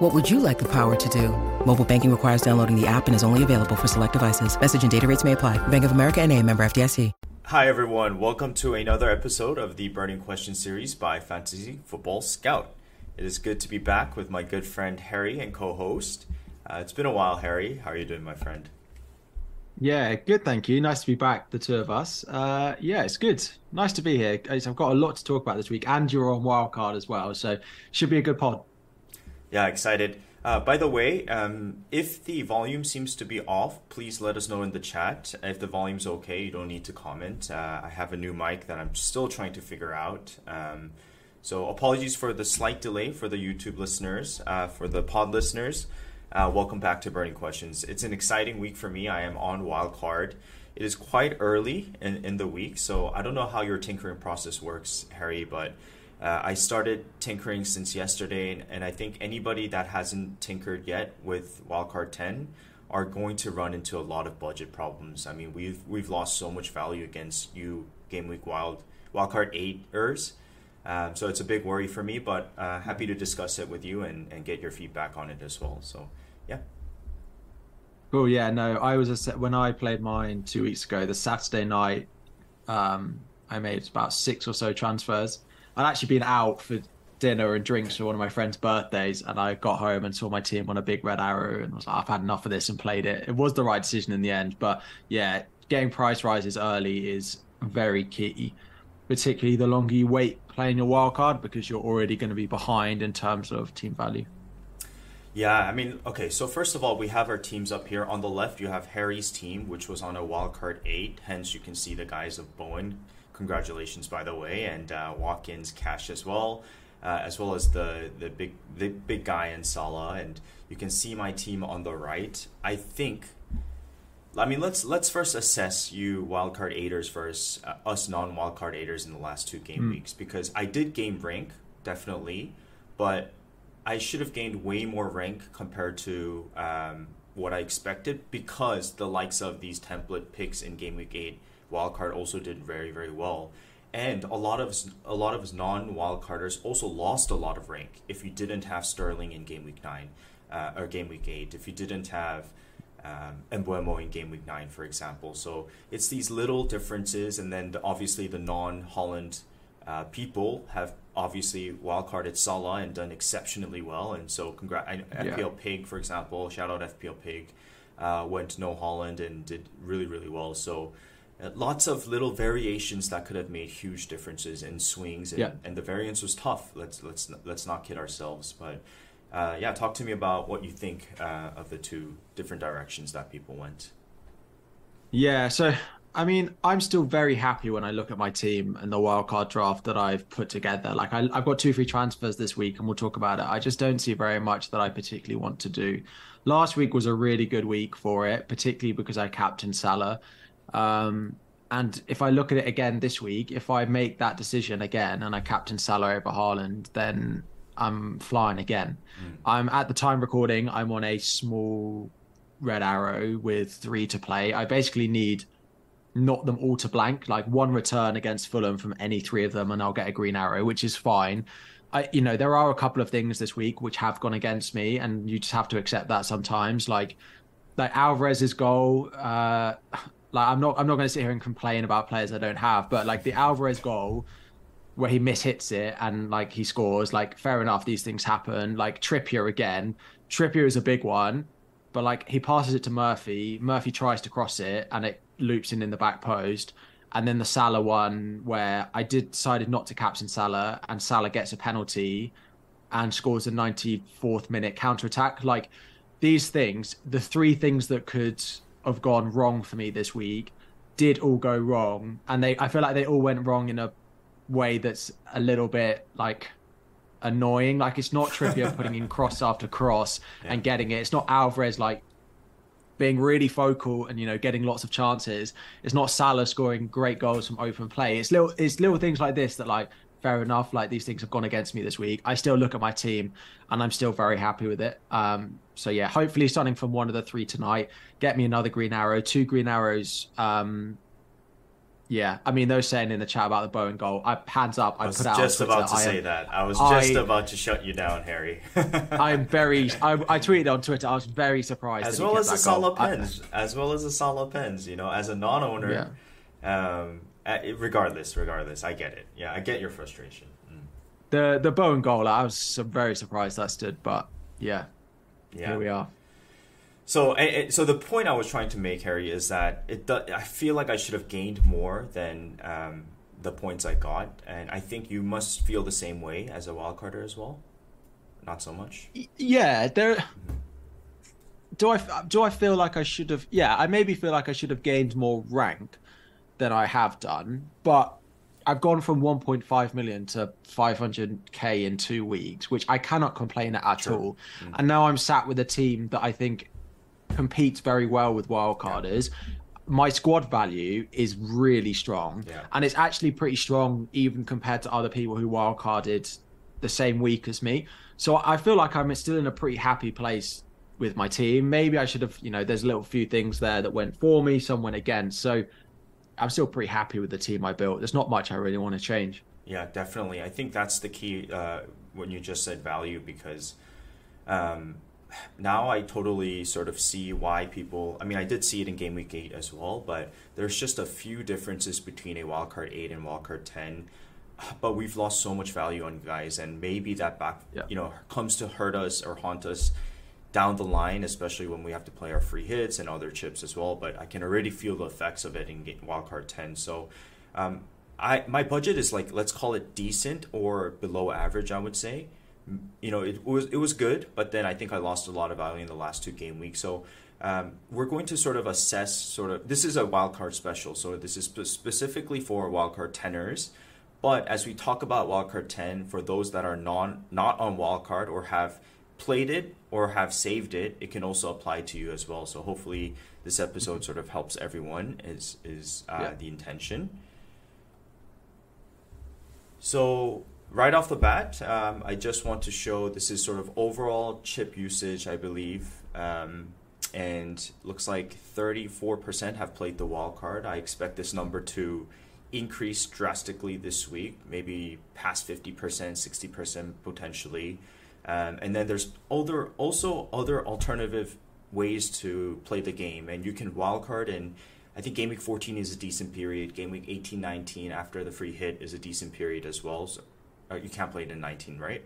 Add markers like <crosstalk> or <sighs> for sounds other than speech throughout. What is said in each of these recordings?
What would you like the power to do? Mobile banking requires downloading the app and is only available for select devices. Message and data rates may apply. Bank of America and a member FDIC. Hi everyone, welcome to another episode of the Burning Question series by Fantasy Football Scout. It is good to be back with my good friend Harry and co-host. Uh, it's been a while, Harry. How are you doing, my friend? Yeah, good. Thank you. Nice to be back, the two of us. Uh, yeah, it's good. Nice to be here. I've got a lot to talk about this week, and you're on wildcard as well, so should be a good pod. Yeah, excited. Uh, by the way, um, if the volume seems to be off, please let us know in the chat. If the volume's okay, you don't need to comment. Uh, I have a new mic that I'm still trying to figure out. Um, so apologies for the slight delay for the YouTube listeners, uh, for the pod listeners. Uh, welcome back to Burning Questions. It's an exciting week for me. I am on wildcard. It is quite early in, in the week, so I don't know how your tinkering process works, Harry, but uh, I started tinkering since yesterday, and, and I think anybody that hasn't tinkered yet with wildcard 10 are going to run into a lot of budget problems. I mean, we've we've lost so much value against you game week wild wildcard eighters um, so it's a big worry for me, but uh, happy to discuss it with you and, and get your feedback on it as well. So, yeah. Cool. Yeah. No, I was a, when I played mine two weeks ago. The Saturday night, um, I made about six or so transfers. I'd actually been out for dinner and drinks for one of my friends' birthdays, and I got home and saw my team on a big red arrow, and was like, I've had enough of this, and played it. It was the right decision in the end, but yeah, getting price rises early is very key particularly the longer you wait playing your wild card because you're already going to be behind in terms of team value. Yeah, I mean, okay, so first of all, we have our teams up here. On the left, you have Harry's team, which was on a wild card eight. Hence, you can see the guys of Bowen. Congratulations, by the way, and uh, Watkins, Cash as well, uh, as well as the the big the big guy in Salah. And you can see my team on the right. I think I mean, let's let's first assess you wildcard aiders versus uh, us non wildcard aiders in the last two game mm. weeks because I did gain rank definitely, but I should have gained way more rank compared to um, what I expected because the likes of these template picks in game week eight wildcard also did very very well, and a lot of a lot of non wildcarders also lost a lot of rank if you didn't have Sterling in game week nine uh, or game week eight if you didn't have um, Mbeumo in game week nine, for example. So it's these little differences, and then the, obviously the non-Haaland uh, people have obviously wildcarded Salah and done exceptionally well. And so, congrat FPL yeah. Pig, for example, shout out FPL Pig, uh, went no Haaland and did really really well. So. Uh, lots of little variations that could have made huge differences in swings, and, yeah. and the variance was tough. Let's let's let's not kid ourselves. But uh, yeah, talk to me about what you think uh, of the two different directions that people went. Yeah, so I mean, I'm still very happy when I look at my team and the wildcard draft that I've put together. Like, I, have got two free transfers this week, and we'll talk about it. I just don't see very much that I particularly want to do. Last week was a really good week for it, particularly because I captained Salah. Um, and if I look at it again this week, if I make that decision again and I captain Salah over Haaland, then I'm flying again. Mm. I'm at the time recording. I'm on a small red arrow with three to play. I basically need not them all to blank, like one return against Fulham from any three of them, and I'll get a green arrow, which is fine. I, you know, there are a couple of things this week which have gone against me, and you just have to accept that sometimes. Like, like Alvarez's goal. Uh, like I'm not, I'm not going to sit here and complain about players I don't have, but like the Alvarez goal where he mishits it and like he scores. Like fair enough, these things happen. Like Trippier again. Trippier is a big one, but like he passes it to Murphy. Murphy tries to cross it and it loops in in the back post. And then the Salah one where I did decided not to captain Salah and Salah gets a penalty and scores a 94th minute counter attack. Like these things, the three things that could have gone wrong for me this week did all go wrong and they I feel like they all went wrong in a way that's a little bit like annoying. Like it's not Trippier <laughs> putting in cross after cross yeah. and getting it. It's not Alvarez like being really focal and you know getting lots of chances. It's not Salah scoring great goals from open play. It's little it's little things like this that like fair enough. Like these things have gone against me this week. I still look at my team and I'm still very happy with it. Um, so yeah, hopefully starting from one of the three tonight, get me another green arrow, two green arrows. Um, yeah, I mean, those saying in the chat about the Bowen goal, I hands up. I, I was put out just about to I say am, that. I was just I- about to shut you down, Harry. <laughs> I'm very. <laughs> I, I tweeted on Twitter. I was very surprised. as well as the. Salah pens, as well as the Salah pens. You know, as a non-owner, um, uh, regardless, regardless, I get it. Yeah, I get your frustration. Mm. the the Bowen goal, I was very surprised that stood, but yeah, Yeah. here we are. So, and- and- so the point I was trying to make, Harry, is that it. Do, I feel like I should have gained more than um, the points I got, and I think you must feel the same way as a wildcarder as well. Not so much. Yeah, there. Do I do I feel like I should have? Yeah, I maybe feel like I should have gained more rank than I have done, but I've gone from 1.5 million to 500k in two weeks, which I cannot complain at at Sure. all. Mm. And now I'm sat with a team that I think competes very well with wildcarders. My squad value is really strong, Yeah. and it's actually pretty strong even compared to other people who wildcarded the same week as me. So I feel like I'm still in a pretty happy place with my team. Maybe I should have, you know, there's a little few things there that went for me, some went against. So I'm still pretty happy with the team I built. There's not much I really want to change. Yeah, definitely. I think that's the key uh, when you just said value because um, now I totally sort of see why people. I mean, I did see it in Game Week 8 as well, but there's just a few differences between a wildcard 8 and wildcard 10. But we've lost so much value on guys, and maybe that back, Yeah. you know, comes to hurt us or haunt us down the line, especially when we have to play our free hits and other chips as well. But I can already feel the effects of it in wildcard 10. So um, I my budget is like let's call it decent or below average. I would say, you know, it was it was good, but then I think I lost a lot of value in the last two game weeks. So um, we're going to sort of assess sort of this is a wildcard special, so this is spe- specifically for wildcard tenors. But as we talk about wildcard 10, for those that are non not on wildcard or have played it or have saved it, it can also apply to you as well. So hopefully this episode sort of helps everyone is is uh, Yeah. the intention. So right off the bat, um, I just want to show this is sort of overall chip usage, I believe. Um, and looks like 34% have played the wild card. I expect this number to increase drastically this week, maybe past 50%, 60% potentially. Um, and then there's other also other alternative ways to play the game, and you can wildcard. And I think game week 14 is a decent period. Game week 18, 19 after the free hit is a decent period as well. So uh, you can't play it in 19, right?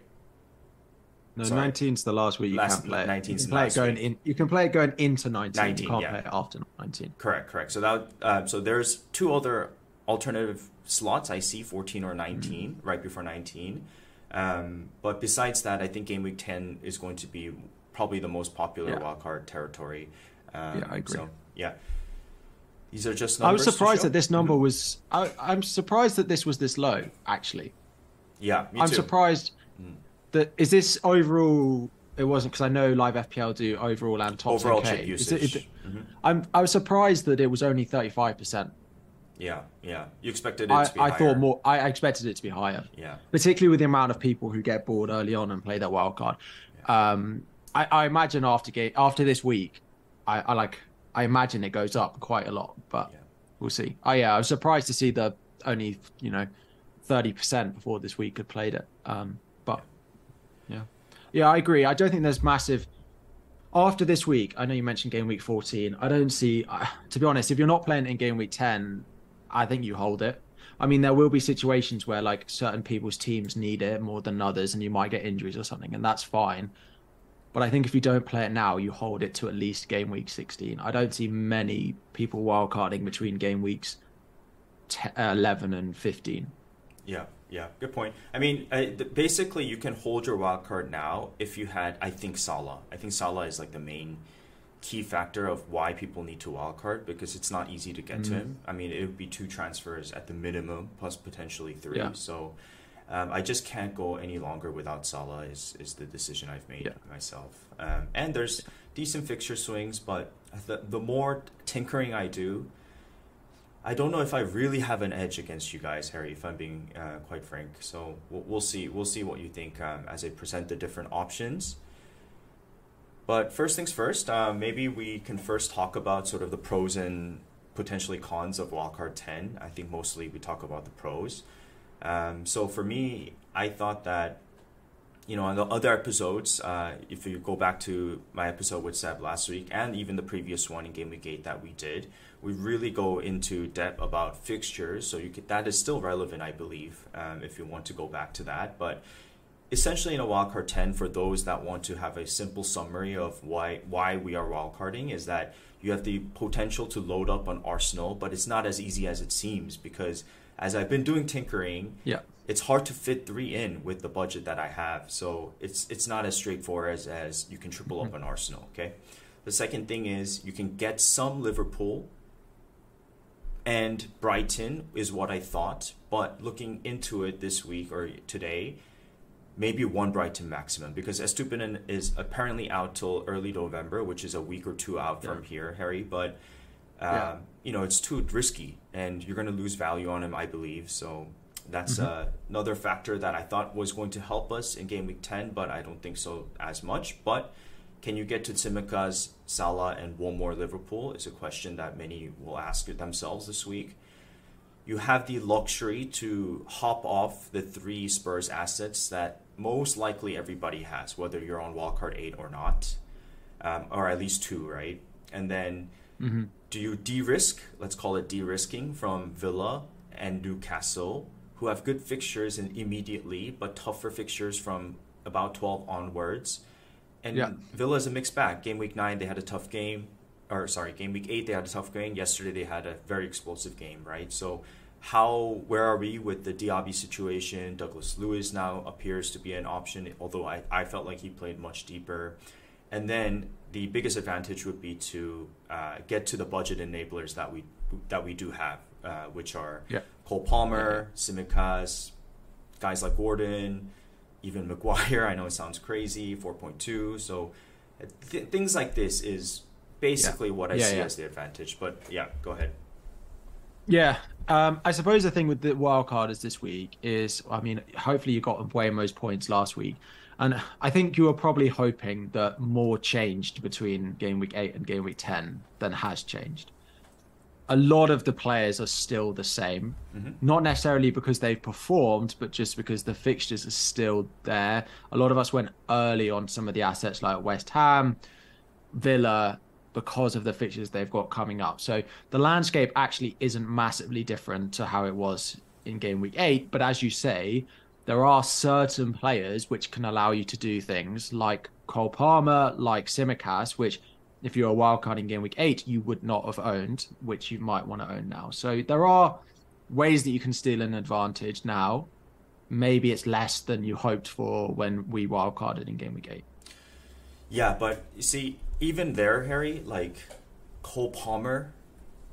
No, Sorry. 19's the last week you Last- can't play it. 19's You the can play it last going week. in. You can play it going into 19. 19, you can't yeah. play it after 19. Correct, correct. So that uh, so there's two other alternative slots I see, 14 or 19, Mm-hmm. right before 19. Um, but besides that, I think game week 10 is going to be probably the most popular Yeah. wildcard territory. Um, Yeah, I agree. So yeah, these are just. I was surprised that this number Mhm. was. I, I'm surprised that this was this low. Actually, Yeah, me I'm too. surprised that is this overall. It wasn't because I know Live FPL do overall and top Overall okay. chip Is it- usage. is it- Mhm. I'm I was surprised that it was only 35 percent. Yeah, yeah. You expected it I, to be I higher. thought more. I expected it to be higher. Yeah, particularly with the amount of people who get bored early on and play that wild card. Um, I, I imagine after game after this week, I, I like I imagine it goes up quite a lot, but Yeah. we'll see. Oh yeah, I was surprised to see the only you know thirty percent before this week had played it. Um, but yeah, yeah, I agree. I don't think there's massive. After this week, I know you mentioned game week 14. I don't see, uh, to be honest, if you're not playing in game week 10, I think you hold it. I mean, there will be situations where like certain people's teams need it more than others, and you might get injuries or something, and that's fine. But I think if you don't play it now, you hold it to at least game week 16. I don't see many people wildcarding between game weeks 10, uh, 11 and 15. Yeah, yeah, good point. I mean, uh, basically, you can hold your wild card now if you had, I think, Salah. I think Salah is like the main key factor of why people need to wild card because it's not easy to get to Mm. him. I mean, it would be two transfers at the minimum, plus potentially three. Yeah. So, Um, I just can't go any longer without Salah. Is is the decision I've made Yeah. myself. Um, and there's decent fixture swings, but the the more tinkering I do, I don't know if I really have an edge against you guys, Harry. If I'm being uh, quite frank, so we'll, we'll see. We'll see what you think um, as I present the different options. But first things first, uh, maybe we can first talk about sort of the pros and potentially cons of Wildcard 10. I think mostly we talk about the pros. Um, so for me, I thought that, you know, on the other episodes, uh, if you go back to my episode with Seb last week and even the previous one in Game Week 8 that we did, we really go into depth about fixtures. So you could, that is still relevant, I believe, um, if you want to go back to that. But essentially in a wildcard 10 for those that want to have a simple summary of why why we are wildcarding is that you have the potential to load up on Arsenal, but it's not as easy as it seems because as I've been doing tinkering, Yeah. it's hard to fit three in with the budget that I have. So it's it's not as straightforward as, as you can triple up mm-hmm. on Arsenal, okay? The second thing is you can get some Liverpool and Brighton is what I thought, but looking into it this week or today, maybe one Brighton maximum because Estupiñán is apparently out till early November, which is a week or two out from here, Harry. But um, Yeah. you know, it's too risky, and you're going to lose value on him, I believe. So that's uh, another factor that I thought was going to help us in game week ten, but I don't think so as much. But can you get to Tsimikas, Salah, and one more Liverpool? Is a question that many will ask themselves this week you have the luxury to hop off the three Spurs assets that most likely everybody has, whether you're on wildcard eight or not, um, or at least two, right? And then do you de risk, let's call it de risking, from Villa and Newcastle, who have good fixtures in immediately, but tougher fixtures from about 12 onwards? And Yeah. Villa is a mixed bag. Game week nine, they had a tough game. Or sorry, game week eight, they had a tough game. Yesterday, they had a very explosive game, right? So, how where are we with the Diaby situation? Douglas Luiz now appears to be an option, although I, I felt like he played much deeper. And then the biggest advantage would be to uh, get to the budget enablers that we that we do have, uh, which are Yeah. Cole Palmer, Tsimikas, guys like Gordon, even Maguire. <laughs> I know it sounds crazy, 4.2. So uh, th- things like this is basically what I Yeah, see yeah. as the advantage. But yeah, go ahead. Yeah. Um, I suppose the thing with the wild carders this week is, I mean, hopefully you got Mbeumo's points last week. And I think you were probably hoping that more changed between game week 8 and game week 10 than has changed. A lot of the players are still the same, not necessarily because they've performed, but just because the fixtures are still there. A lot of us went early on some of the assets like West Ham, Villa because of the fixtures they've got coming up. So the landscape actually isn't massively different to how it was in game week 8, but as you say, there are certain players which can allow you to do things like Cole Palmer, like Tsimikas, which if you're a wildcard in game week 8, you would not have owned, which you might want to own now. So there are ways that you can steal an advantage now. Maybe it's less than you hoped for when we wildcarded in game week 8. Yeah, but you see, even there, Harry, like Cole Palmer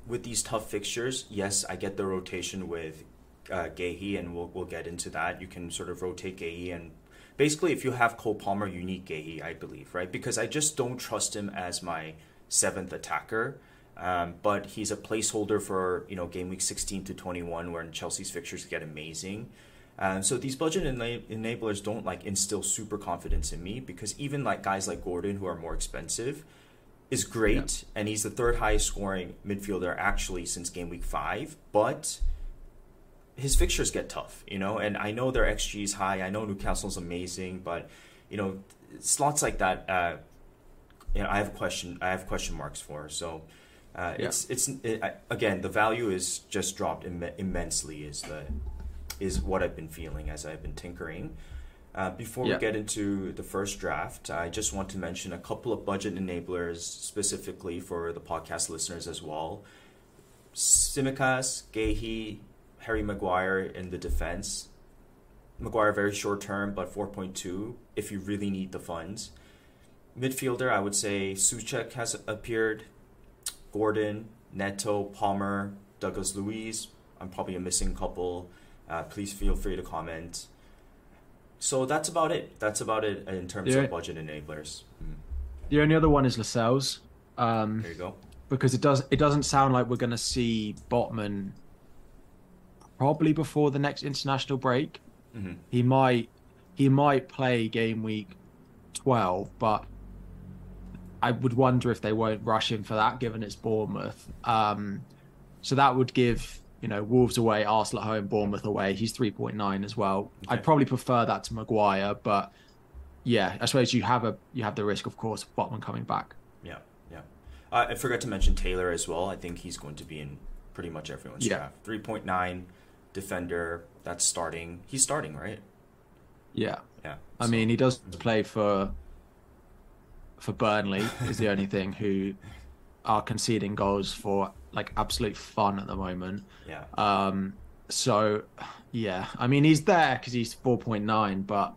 with these tough fixtures, yes, I get the rotation with uh, and we'll, we'll get into that. You can sort of rotate Guéhi, and basically, if you have Cole Palmer, you need I believe, right? Because I just don't trust him as my seventh attacker. Um, but he's a placeholder for you know game week 16 to 21, when Chelsea's fixtures get amazing. Um, so these budget ena- enablers don't like instill super confidence in me because even like guys like Gordon who are more expensive is great and he's the third highest scoring midfielder actually since game week five, but his fixtures get tough, you know, and I know their XG is high. I know Newcastle's amazing, but you know, slots like that, uh, you know, I have a question. I have question marks for. So uh, Yeah. it's it's it, I, again the value is just dropped Im- immensely. Is the is what I've been feeling as I've been tinkering. Uh, before Yeah. we get into the first draft, I just want to mention a couple of budget enablers specifically for the podcast listeners as well. Tsimikas, Guéhi, Harry Maguire in the defense. Maguire very short term, but 4.2 if you really need the funds. Midfielder, I would say Souček has appeared. Gordon, Neto, Palmer, Douglas Luiz. I'm probably a missing couple. Uh, please feel free to comment. so that's about it. That's about it in terms Yeah. of budget enablers. Mm, The only other one is Lascelles. Um, there you go. because it does it doesn't sound like we're going to see Botman probably before the next international break. Mhm. He might he might play game week 12, but I would wonder if they won't rush him for that given it's Bournemouth. Um, so that would give you know Wolves away, Arsenal at home, Bournemouth away. He's 3.9 as well. Okay. I'd probably prefer that to Maguire, but yeah, I suppose you have a you have the risk, of course, of Botman coming back. Yeah, yeah. Uh, I forgot to mention Taylor as well. I think he's going to be in pretty much everyone's Yeah. draft. Three point nine defender. That's starting. He's starting, right? Yeah. Yeah. I so- mean, he does play for for Burnley. is the only thing who are conceding goals for like absolute fun at the moment. yeah. Um, so yeah, I mean, he's there because he's four point nine, but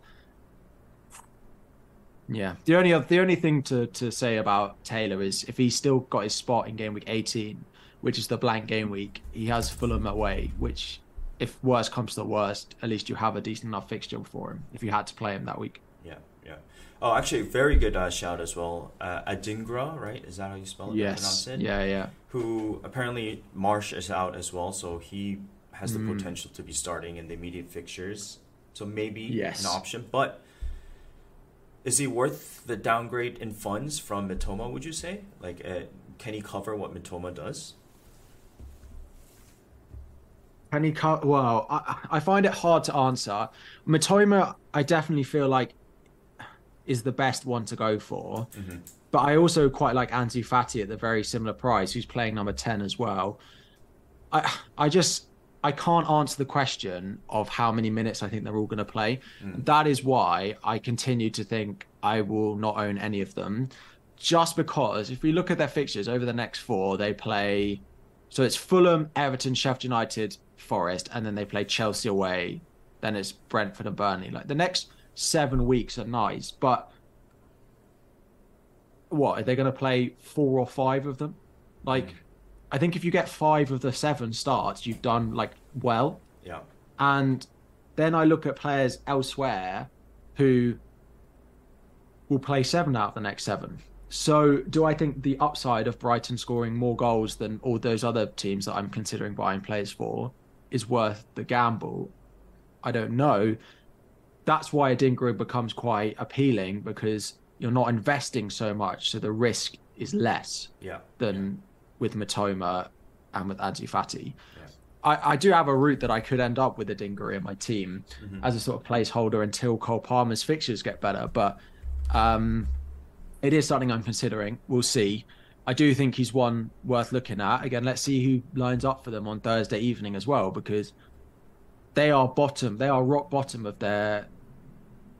yeah, the only the only thing to to say about Taylor is if he's still got his spot in game week eighteen, which is the blank game week, he has Fulham away, which. If worst comes to worst, at least you have a decent enough fixture for him if you had to play him that week. Oh, actually, very good uh, shout as well. Uh, Adingra, right? Is that how you spell it? Yes. It? Yeah, yeah. Who apparently Marsh is out as well, so he has the Mm. potential to be starting in the immediate fixtures. So maybe Yes. an option, but is he worth the downgrade in funds from Mitoma? Would you say? Like, uh, can he cover what Mitoma does? Can he cut? Well, I, I find it hard to answer. Mitoma, I definitely feel like is the best one to go for. Mhm. But I also quite like Ansu Fati at the very similar price, who's playing number 10 as well. I I just I can't answer the question of how many minutes I think they're all going to play. That is why I continue to think I will not own any of them. Just because if we look at their fixtures over the next four, they play so it's Fulham, Everton, Sheffield United, Forest, and then they play Chelsea away. Then it's Brentford and Burnley. Like the next seven weeks are nice, but what are they going to play four or five of them? Like, hmm. I think if you get five of the seven starts, you've done like well. Yeah. And then I look at players elsewhere who will play seven out of the next seven. So, do I think the upside of Brighton scoring more goals than all those other teams that I'm considering buying players for is worth the gamble? I don't know. That's why a Adingra becomes quite appealing because you're not investing so much, so the risk is less Yeah. than with Mitoma and with Ansu Fati. Yeah. I, I do have a route that I could end up with a Adingra in my team Mm-hmm. as a sort of placeholder until Cole Palmer's fixtures get better, but um, it is something I'm considering. We'll see. I do think he's one worth looking at. Again, let's see who lines up for them on Thursday evening as well, because they are bottom. They are rock bottom of their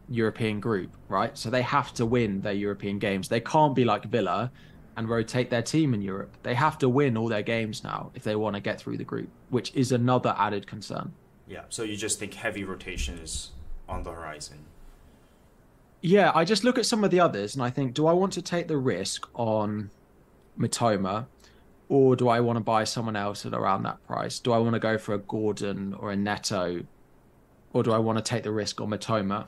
European group, right? So they have to win their European games. They can't be like Villa and rotate their team in Europe. They have to win all their games now if they want to get through the group, which is another added concern. Yeah. So you just think heavy rotation is on the horizon? Yeah, I just look at some of the others and I think, do I want to take the risk on Mitoma or do I want to buy someone else at around that price? Do I want to go for a Gordon or a Neto or do I want to take the risk on Mitoma?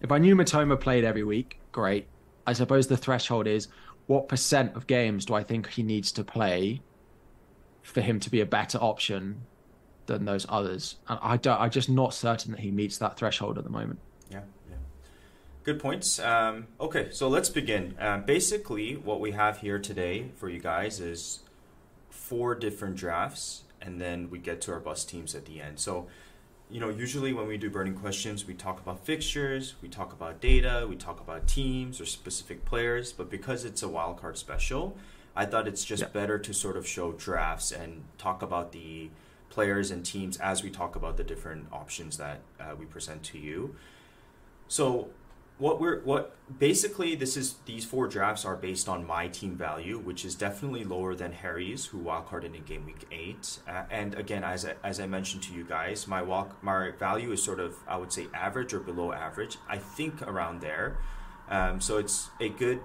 If I knew Mitoma played every week, great. I suppose the threshold is what percent of games do I think he needs to play for him to be a better option than those others? And I don't, I'm just not certain that he meets that threshold at the moment. Yeah, yeah. Good points. Um, okay, so let's begin. Um, basically, what we have here today for you guys is four different drafts, and then we get to our bus teams at the end. So, you know, usually when we do burning questions, we talk about fixtures, we talk about data, we talk about teams or specific players, but because it's a wildcard special, I thought it's just Yeah. better to sort of show drafts and talk about the players and teams as we talk about the different options that uh, we present to you. So what we're what basically this is these four drafts are based on my team value, which is definitely lower than Harry's, who wildcarded in game week eight. Uh, and again, as I, as I mentioned to you guys, my walk my value is sort of I would say average or below average. I think around there. Um, so it's a good.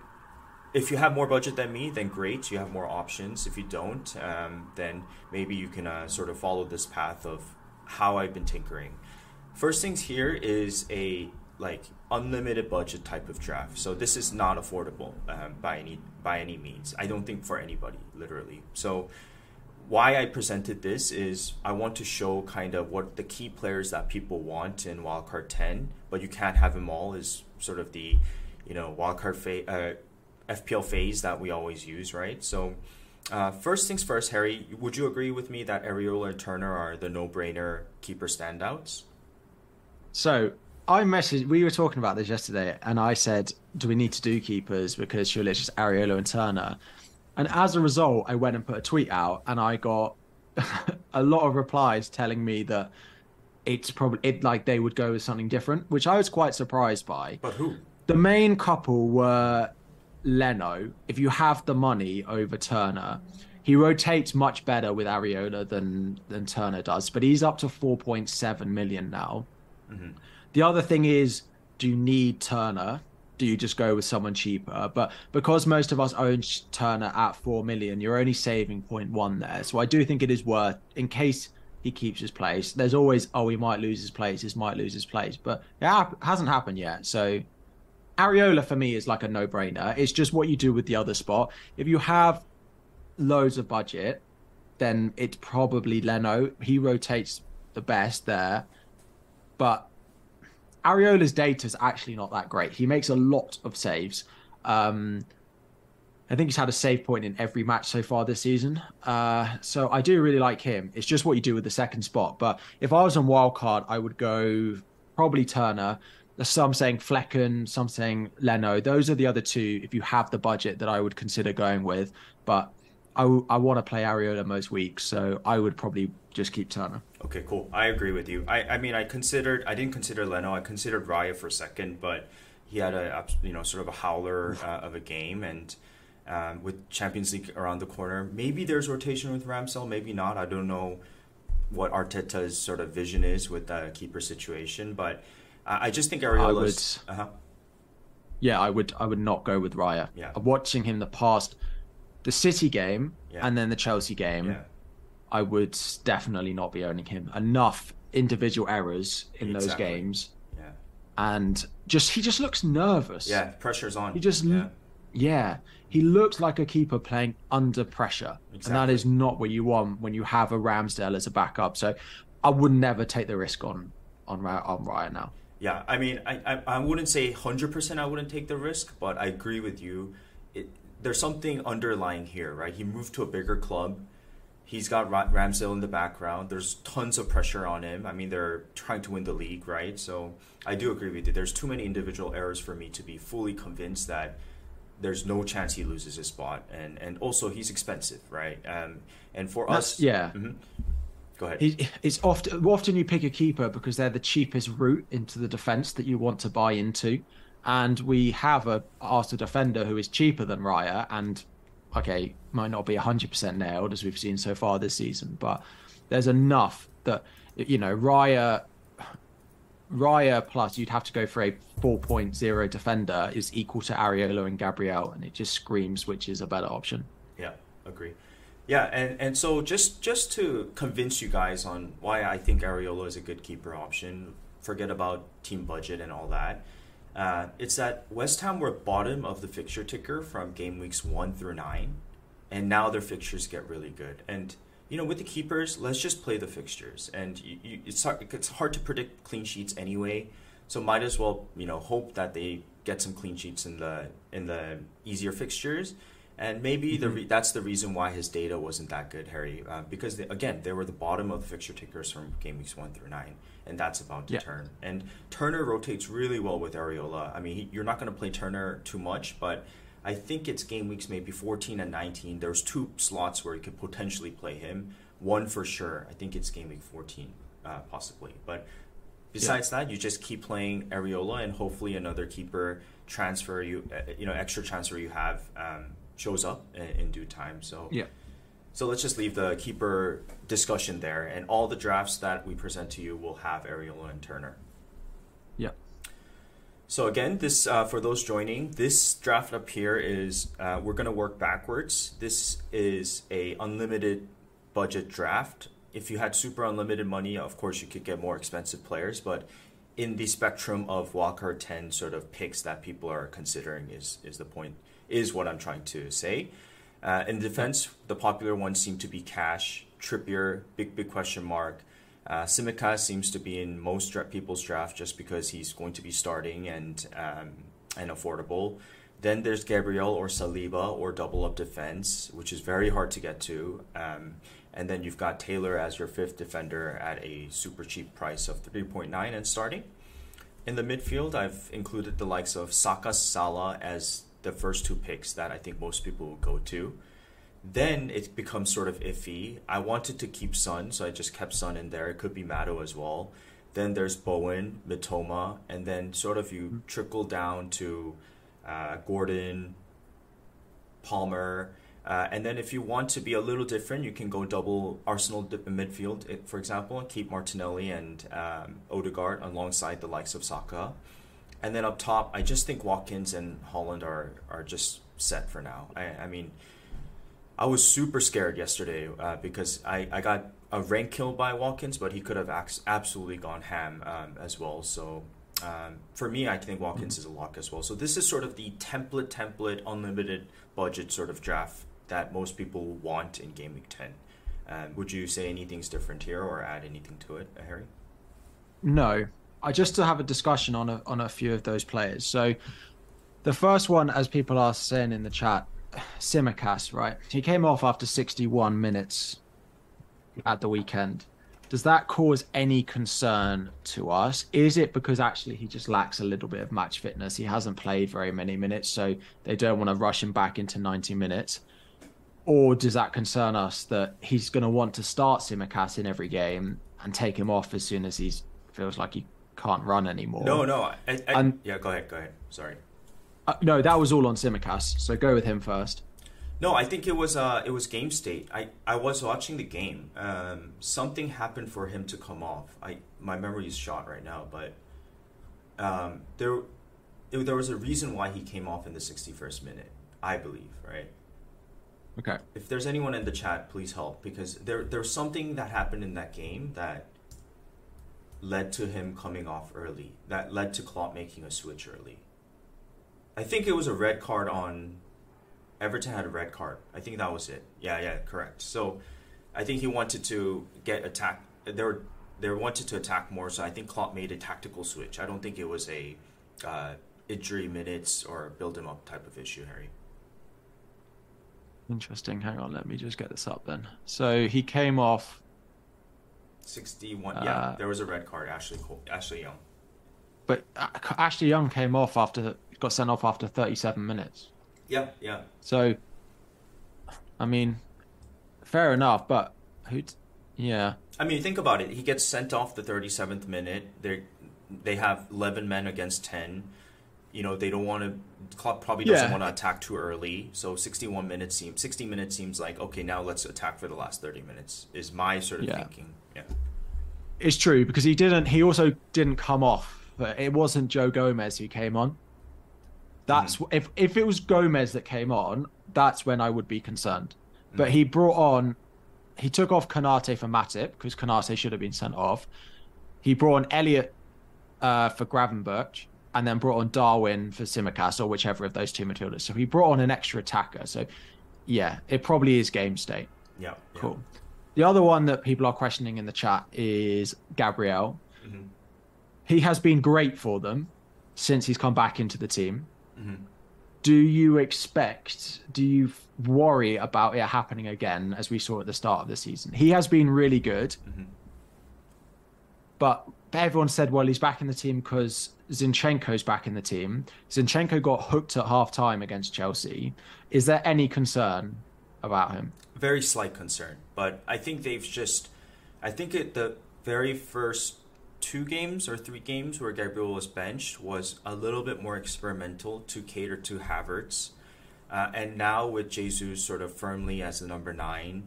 If you have more budget than me, then great. You have more options. If you don't, um, then maybe you can uh, sort of follow this path of how I've been tinkering. first things here is a like unlimited budget type of draft. So this is not affordable um, by any by any means. I don't think for anybody, literally. So why I presented this is I want to show kind of what the key players that people want in Wildcard 10, but you can't have them all is sort of the, you know, Wildcard fa- uh, FPL phase that we always use, right? So uh, first things first, Harry, would you agree with me that Areola and Turner are the no-brainer keeper standouts? So I messaged. We were talking about this yesterday, and I said, "Do we need to do keepers because surely it's just Areola and Turner?" And as a result, I went and put a tweet out, and I got <laughs> a lot of replies telling me that it's probably it like they would go with something different, which I was quite surprised by. But who? The main couple were Leno. If you have the money over Turner, he rotates much better with Areola than than Turner does, but he's up to 4.7 million now. Mm-hmm. The other thing is, do you need Turner? do you just go with someone cheaper? But because most of us own Turner at four million, you're only saving 0.1 there. So I do think it is worth, in case he keeps his place. There's always, oh, he might lose his place. He might lose his place, but it ha- hasn't happened yet. So Areola for me is like a no-brainer. It's just what you do with the other spot. If you have loads of budget, then it's probably Leno. He rotates the best there, but Areola's data is actually not that great. He makes a lot of saves. Um, I think he's had a save point in every match so far this season. Uh, so I do really like him. It's just what you do with the second spot. But if I was on wildcard, I would go probably Turner. Some saying Flekken, some saying Leno. Those are the other two, if you have the budget, that I would consider going with. But I, I want to play Areola most weeks, so I would probably just keep Turner. Okay, cool. I agree with you. I, I mean, I considered, I didn't consider Leno. I considered Raya for a second, but he had a, you know, sort of a howler uh, of a game, and um, with Champions League around the corner, maybe there's rotation with Ramsdale, maybe not. I don't know what Arteta's sort of vision is with the keeper situation, but I just think. I would, uh-huh. Yeah, I would. I would not go with Raya. Yeah. Watching him the past, the City game, yeah. and then the Chelsea game. Yeah I would definitely not be owning him. Enough individual errors in exactly. those games. Yeah. And just he just looks nervous. Yeah, pressure's on. He just yeah. yeah. He looks like a keeper playing under pressure. Exactly. And that is not what you want when you have a Ramsdale as a backup. So I would never take the risk on on on Raya now. Yeah, I mean, I, I, I wouldn't say 100% I wouldn't take the risk, but I agree with you. It, there's something underlying here, right? He moved to a bigger club He's got Ramsdale in the background. There's tons of pressure on him. I mean, they're trying to win the league, right? So I do agree with you. There's too many individual errors for me to be fully convinced that there's no chance he loses his spot. And and also he's expensive, right? Um, and for That's, us, yeah. Mm-hmm. Go ahead. He, it's often often you pick a keeper because they're the cheapest route into the defense that you want to buy into, and we have a Arsenal defender who is cheaper than Raya and okay, might not be 100% nailed as we've seen so far this season, but there's enough that, you know, Raya, Raya plus you'd have to go for a 4.0 defender is equal to Areola and Gabriel, and it just screams which is a better option. Yeah, agree. Yeah, and, and so just just to convince you guys on why I think Areola is a good keeper option, forget about team budget and all that. Uh, it's that West Ham were bottom of the fixture ticker from game weeks one through nine, and now their fixtures get really good. And you know, with the keepers, let's just play the fixtures. And you, you, it's hard, it's hard to predict clean sheets anyway, so might as well you know hope that they get some clean sheets in the in the easier fixtures. And maybe mm-hmm. the re- that's the reason why his data wasn't that good, Harry, uh, because they, again they were the bottom of the fixture tickers from game weeks one through nine and that's about to yeah. turn. And Turner rotates really well with Areola. I mean, he, you're not going to play Turner too much, but I think it's game weeks maybe 14 and 19. There's two slots where you could potentially play him. One for sure. I think it's game week 14, uh, possibly. But besides yeah. that, you just keep playing Areola, and hopefully another keeper transfer you, uh, you know, extra transfer you have um, shows up in, in due time. So yeah. So let's just leave the keeper discussion there, and all the drafts that we present to you will have Areola and Turner. Yeah. So again, this uh, for those joining, this draft up here is uh, we're going to work backwards. This is a unlimited budget draft if you had super unlimited money, of course you could get more expensive players, but in the spectrum of Walker 10 sort of picks that people are considering is is the point is what I'm trying to say. Uh, in defense, the popular ones seem to be Cash, Trippier, big big question mark. Uh, Tsimikas seems to be in most dra- people's draft just because he's going to be starting and um, and affordable. Then there's Gabriel or Saliba or double up defense, which is very hard to get to. Um, and then you've got Taylor as your fifth defender at a super cheap price of 3.9 and starting. In the midfield, I've included the likes of Saka Salah as the first two picks that I think most people will go to. Then it becomes sort of iffy. I wanted to keep Son, so I just kept Son in there. It could be Mato as well. Then there's Bowen, Mitoma, and then sort of you trickle down to uh, Gordon, Palmer, uh, and then if you want to be a little different, you can go double Arsenal dip in midfield, for example, and keep Martinelli and um, Odegaard alongside the likes of Saka. And then up top, I just think Watkins and Haaland are are just set for now. I, I mean, I was super scared yesterday uh, because I, I got a rank kill by Watkins, but he could have absolutely gone ham um, as well. So um, for me, I think Watkins mm-hmm. is a lock as well. So this is sort of the template, template, unlimited budget sort of draft that most people want in Game Week 10. Um, would you say anything's different here or add anything to it, Harry? No. I just to have a discussion on a, on a few of those players. So the first one, as people are saying in the chat, <sighs> Tsimikas, right? He came off after 61 minutes at the weekend. Does that cause any concern to us? Is it because actually he just lacks a little bit of match fitness? He hasn't played very many minutes, so they don't want to rush him back into 90 minutes or does that concern us that he's going to want to start Tsimikas in every game and take him off as soon as he feels like he can't run anymore? No, no. I, I, and, yeah, go ahead. Go ahead. Sorry. Uh, no, that was all on Tsimikas. So go with him first. No, I think it was uh, it was game state. I, I was watching the game. Um, something happened for him to come off. I my memory is shot right now, but um, there it, there was a reason why he came off in the 61st minute. I believe, right? Okay. If there's anyone in the chat, please help because there there's something that happened in that game that led to him coming off early. That led to Klopp making a switch early. I think it was a red card on Everton had a red card. I think that was it. Yeah, yeah, correct. So I think he wanted to get attack. They were they wanted to attack more. So I think Klopp made a tactical switch. I don't think it was a uh, injury minutes or build him up type of issue, Harry. Interesting. Hang on, let me just get this up then. So he came off. 61. Yeah, uh, there was a red card. Ashley Cole, Ashley Young. But uh, Ashley Young came off after got sent off after 37 minutes. Yeah, yeah. So, I mean, fair enough, but who? Yeah. I mean, think about it. He gets sent off the 37th minute. They they have 11 men against 10 you know they don't want to Klopp probably doesn't yeah. want to attack too early. So 61 minutes seems 60 minutes seems like okay now let's attack for the last 30 minutes is my sort of yeah. thinking. Yeah. It's true because he didn't he also didn't come off. But it wasn't Joe Gomez who came on. That's mm. if if it was Gomez that came on, that's when I would be concerned. Mm. But he brought on he took off Konate for Matip because Konate should have been sent off. He brought on Elliott uh, for Gravenberch and then brought on Darwin for Tsimikas or whichever of those two midfielders. So he brought on an extra attacker. So yeah, it probably is game state. Yeah. Cool. Yeah. The other one that people are questioning in the chat is Gabriel. Mm-hmm. He has been great for them since he's come back into the team. Mm-hmm. Do you expect, do you worry about it happening again as we saw at the start of the season? He has been really good. Mm-hmm. But everyone said, well, he's back in the team because Zinchenko's back in the team. Zinchenko got hooked at half time against Chelsea. Is there any concern about him? Very slight concern, but I think they've just. I think it, the very first two games or three games where Gabriel was benched was a little bit more experimental to cater to Havertz. Uh, and now with Jesus sort of firmly as the number nine,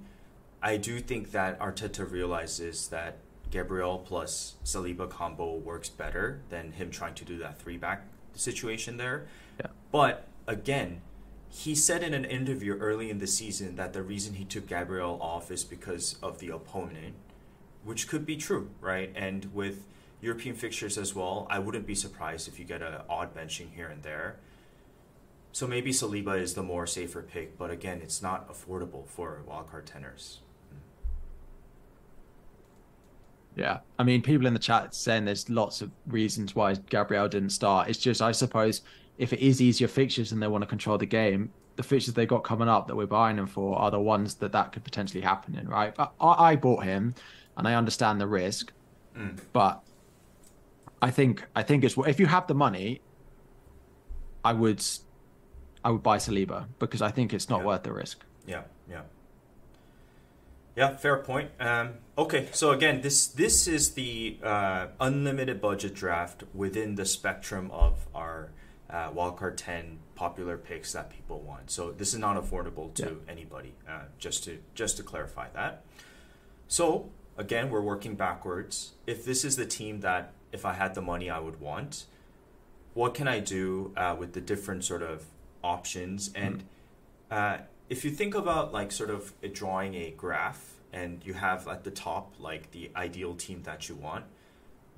I do think that Arteta realizes that Gabriel plus Saliba combo works better than him trying to do that three back situation there. Yeah. But again, he said in an interview early in the season that the reason he took Gabriel off is because of the opponent. which could be true, right? And with European fixtures as well, I wouldn't be surprised if you get an odd benching here and there. So maybe Saliba is the more safer pick, but again, it's not affordable for wildcard tenors. Hmm. Yeah, I mean, people in the chat saying there's lots of reasons why Gabriel didn't start. It's just, I suppose, if it is easier fixtures and they want to control the game, the fixtures they got coming up that we're buying them for are the ones that that could potentially happen in, right? I, I bought him, and I understand the risk, mm. but I think I think it's if you have the money, I would I would buy Saliba because I think it's not yeah. worth the risk. Yeah, yeah. Yeah, fair point. Um, okay, so again, this this is the uh, unlimited budget draft within the spectrum of our uh, wildcard ten popular picks that people want. So this is not affordable to yeah. anybody. Uh, just to just to clarify that. So again, we're working backwards. If this is the team that, if I had the money, I would want, what can I do uh, with the different sort of options? And mm-hmm. if you think about like sort of drawing a graph, and you have at the top like the ideal team that you want,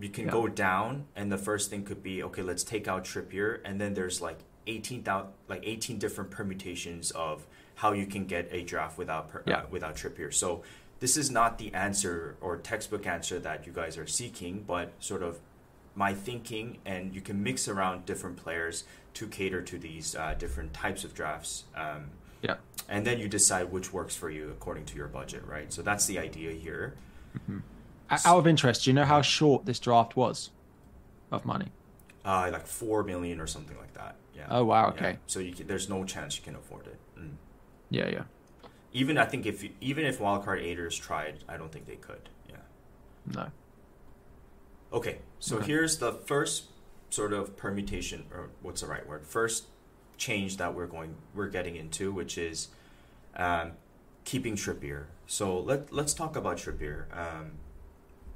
you can yeah. go down, and the first thing could be okay. Let's take out Trippier, and then there's like eighteen like eighteen different permutations of how you can get a draft without yeah. uh, without Trippier. So this is not the answer or textbook answer that you guys are seeking, but sort of my thinking, and you can mix around different players to cater to these uh, different types of drafts. Um, yeah. And then you decide which works for you according to your budget, right? So that's the idea here. Mm-hmm. Out of interest, do you know how short this draft was of money? Uh, like four million or something like that. Yeah. Oh wow. Okay. Yeah. So you can, there's no chance you can afford it. Mm. Yeah, yeah even I think if even if wildcard aiders tried, I don't think they could. Yeah. No. Okay, so okay. here's the first sort of permutation, or what's the right word? First change that we're going we're getting into, which is um, keeping Trippier. So let let's talk about Trippier. Um,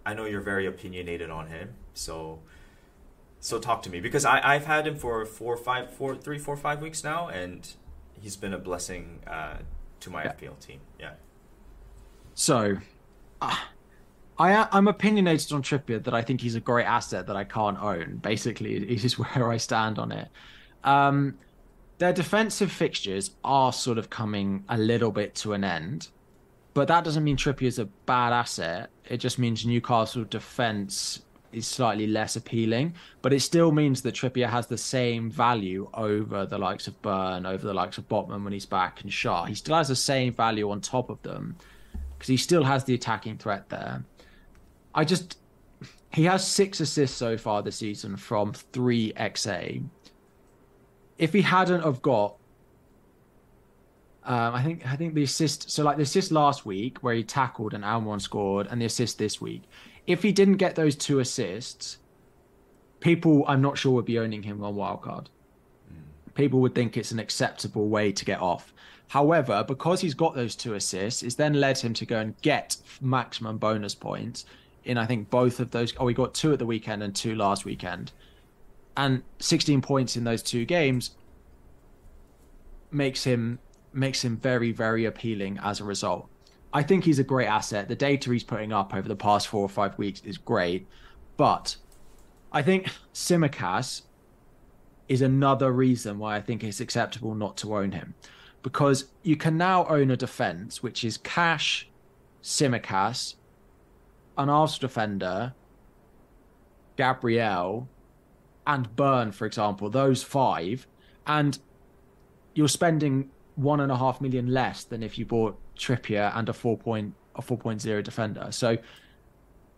I know you're very opinionated on him, so so talk to me because I I've had him for four, five, four, three, four, five weeks now, and he's been a blessing uh, to my yeah. FPL team. Yeah. So, uh, I I'm opinionated on Trippier that I think he's a great asset that I can't own. Basically, is <laughs> where I stand on it. Um, their defensive fixtures are sort of coming a little bit to an end, but that doesn't mean Trippier is a bad asset. It just means Newcastle defense is slightly less appealing, but it still means that Trippier has the same value over the likes of Burn, over the likes of Botman when he's back, and Schär. He still has the same value on top of them because he still has the attacking threat there. I just he has six assists so far this season from three XA. If he hadn't have got um, I think I think the assist so like the assist last week where he tackled and Almiron scored and the assist this week if he didn't get those two assists, people I'm not sure would be owning him on wildcard. Mm. People would think it's an acceptable way to get off. However, because he's got those two assists, it's then led him to go and get maximum bonus points in I think both of those. Oh, he got two at the weekend and two last weekend, and 16 points in those two games makes him makes him very very appealing as a result. I think he's a great asset. The data he's putting up over the past four or five weeks is great. But I think Tsimikas is another reason why I think it's acceptable not to own him. Because you can now own a defense, which is Cash, Tsimikas, an Arsenal defender, Gabriel, and Burn, for example, those five. And you're spending one and a half million less than if you bought Trippier and a four point a four point zero defender. So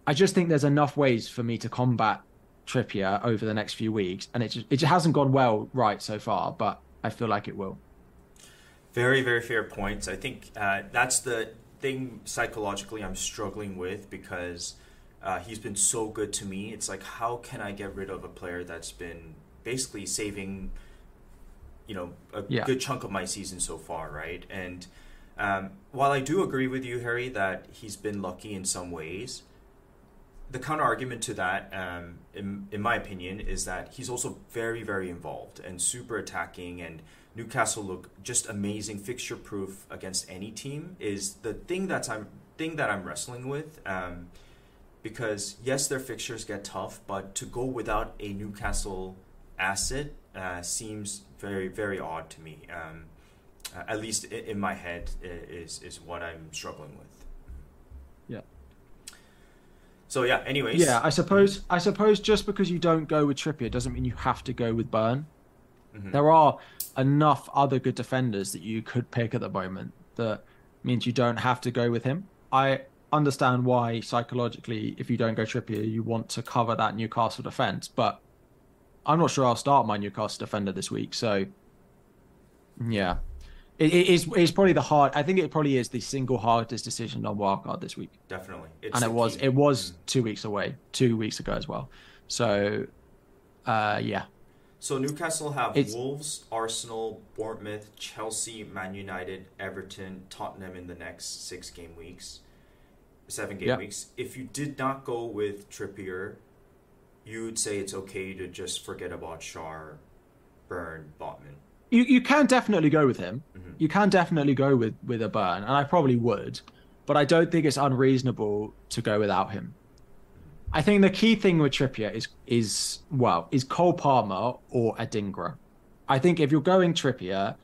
I just think there's enough ways for me to combat Trippier over the next few weeks, and it just, it just hasn't gone well right so far, but I feel like it will. Very very fair points. I think uh, that's the thing psychologically I'm struggling with because uh, he's been so good to me. It's like how can I get rid of a player that's been basically saving, you know, a yeah. good chunk of my season so far, right? And um, while I do agree with you, Harry, that he's been lucky in some ways, the counter argument to that, um, in, in my opinion, is that he's also very, very involved and super attacking. And Newcastle look just amazing, fixture proof against any team. Is the thing that's I'm thing that I'm wrestling with. Um, because yes, their fixtures get tough, but to go without a Newcastle asset uh, seems very very odd to me. Um, uh, at least in my head is is what I'm struggling with. Yeah. So yeah. Anyways. Yeah, I suppose I suppose just because you don't go with Trippier doesn't mean you have to go with Burn. Mm-hmm. There are enough other good defenders that you could pick at the moment that means you don't have to go with him. I understand why psychologically, if you don't go Trippier, you want to cover that Newcastle defense, but I'm not sure I'll start my Newcastle defender this week. So, yeah, it, it is. It's probably the hard. I think it probably is the single hardest decision on wildcard this week. Definitely, it's and it was. Key. It was mm-hmm. two weeks away, two weeks ago as well. So, uh, yeah. So Newcastle have it's, Wolves, Arsenal, Bournemouth, Chelsea, Man United, Everton, Tottenham in the next six game weeks, seven game weeks. If you did not go with Trippier, you would say it's okay to just forget about Schär, Burn, Botman. You you can definitely go with him. Mm-hmm. You can definitely go with with a Burn, and I probably would, but I don't think it's unreasonable to go without him. I think the key thing with Trippier is is well is Cole Palmer or Adingra. I think if you're going Trippier,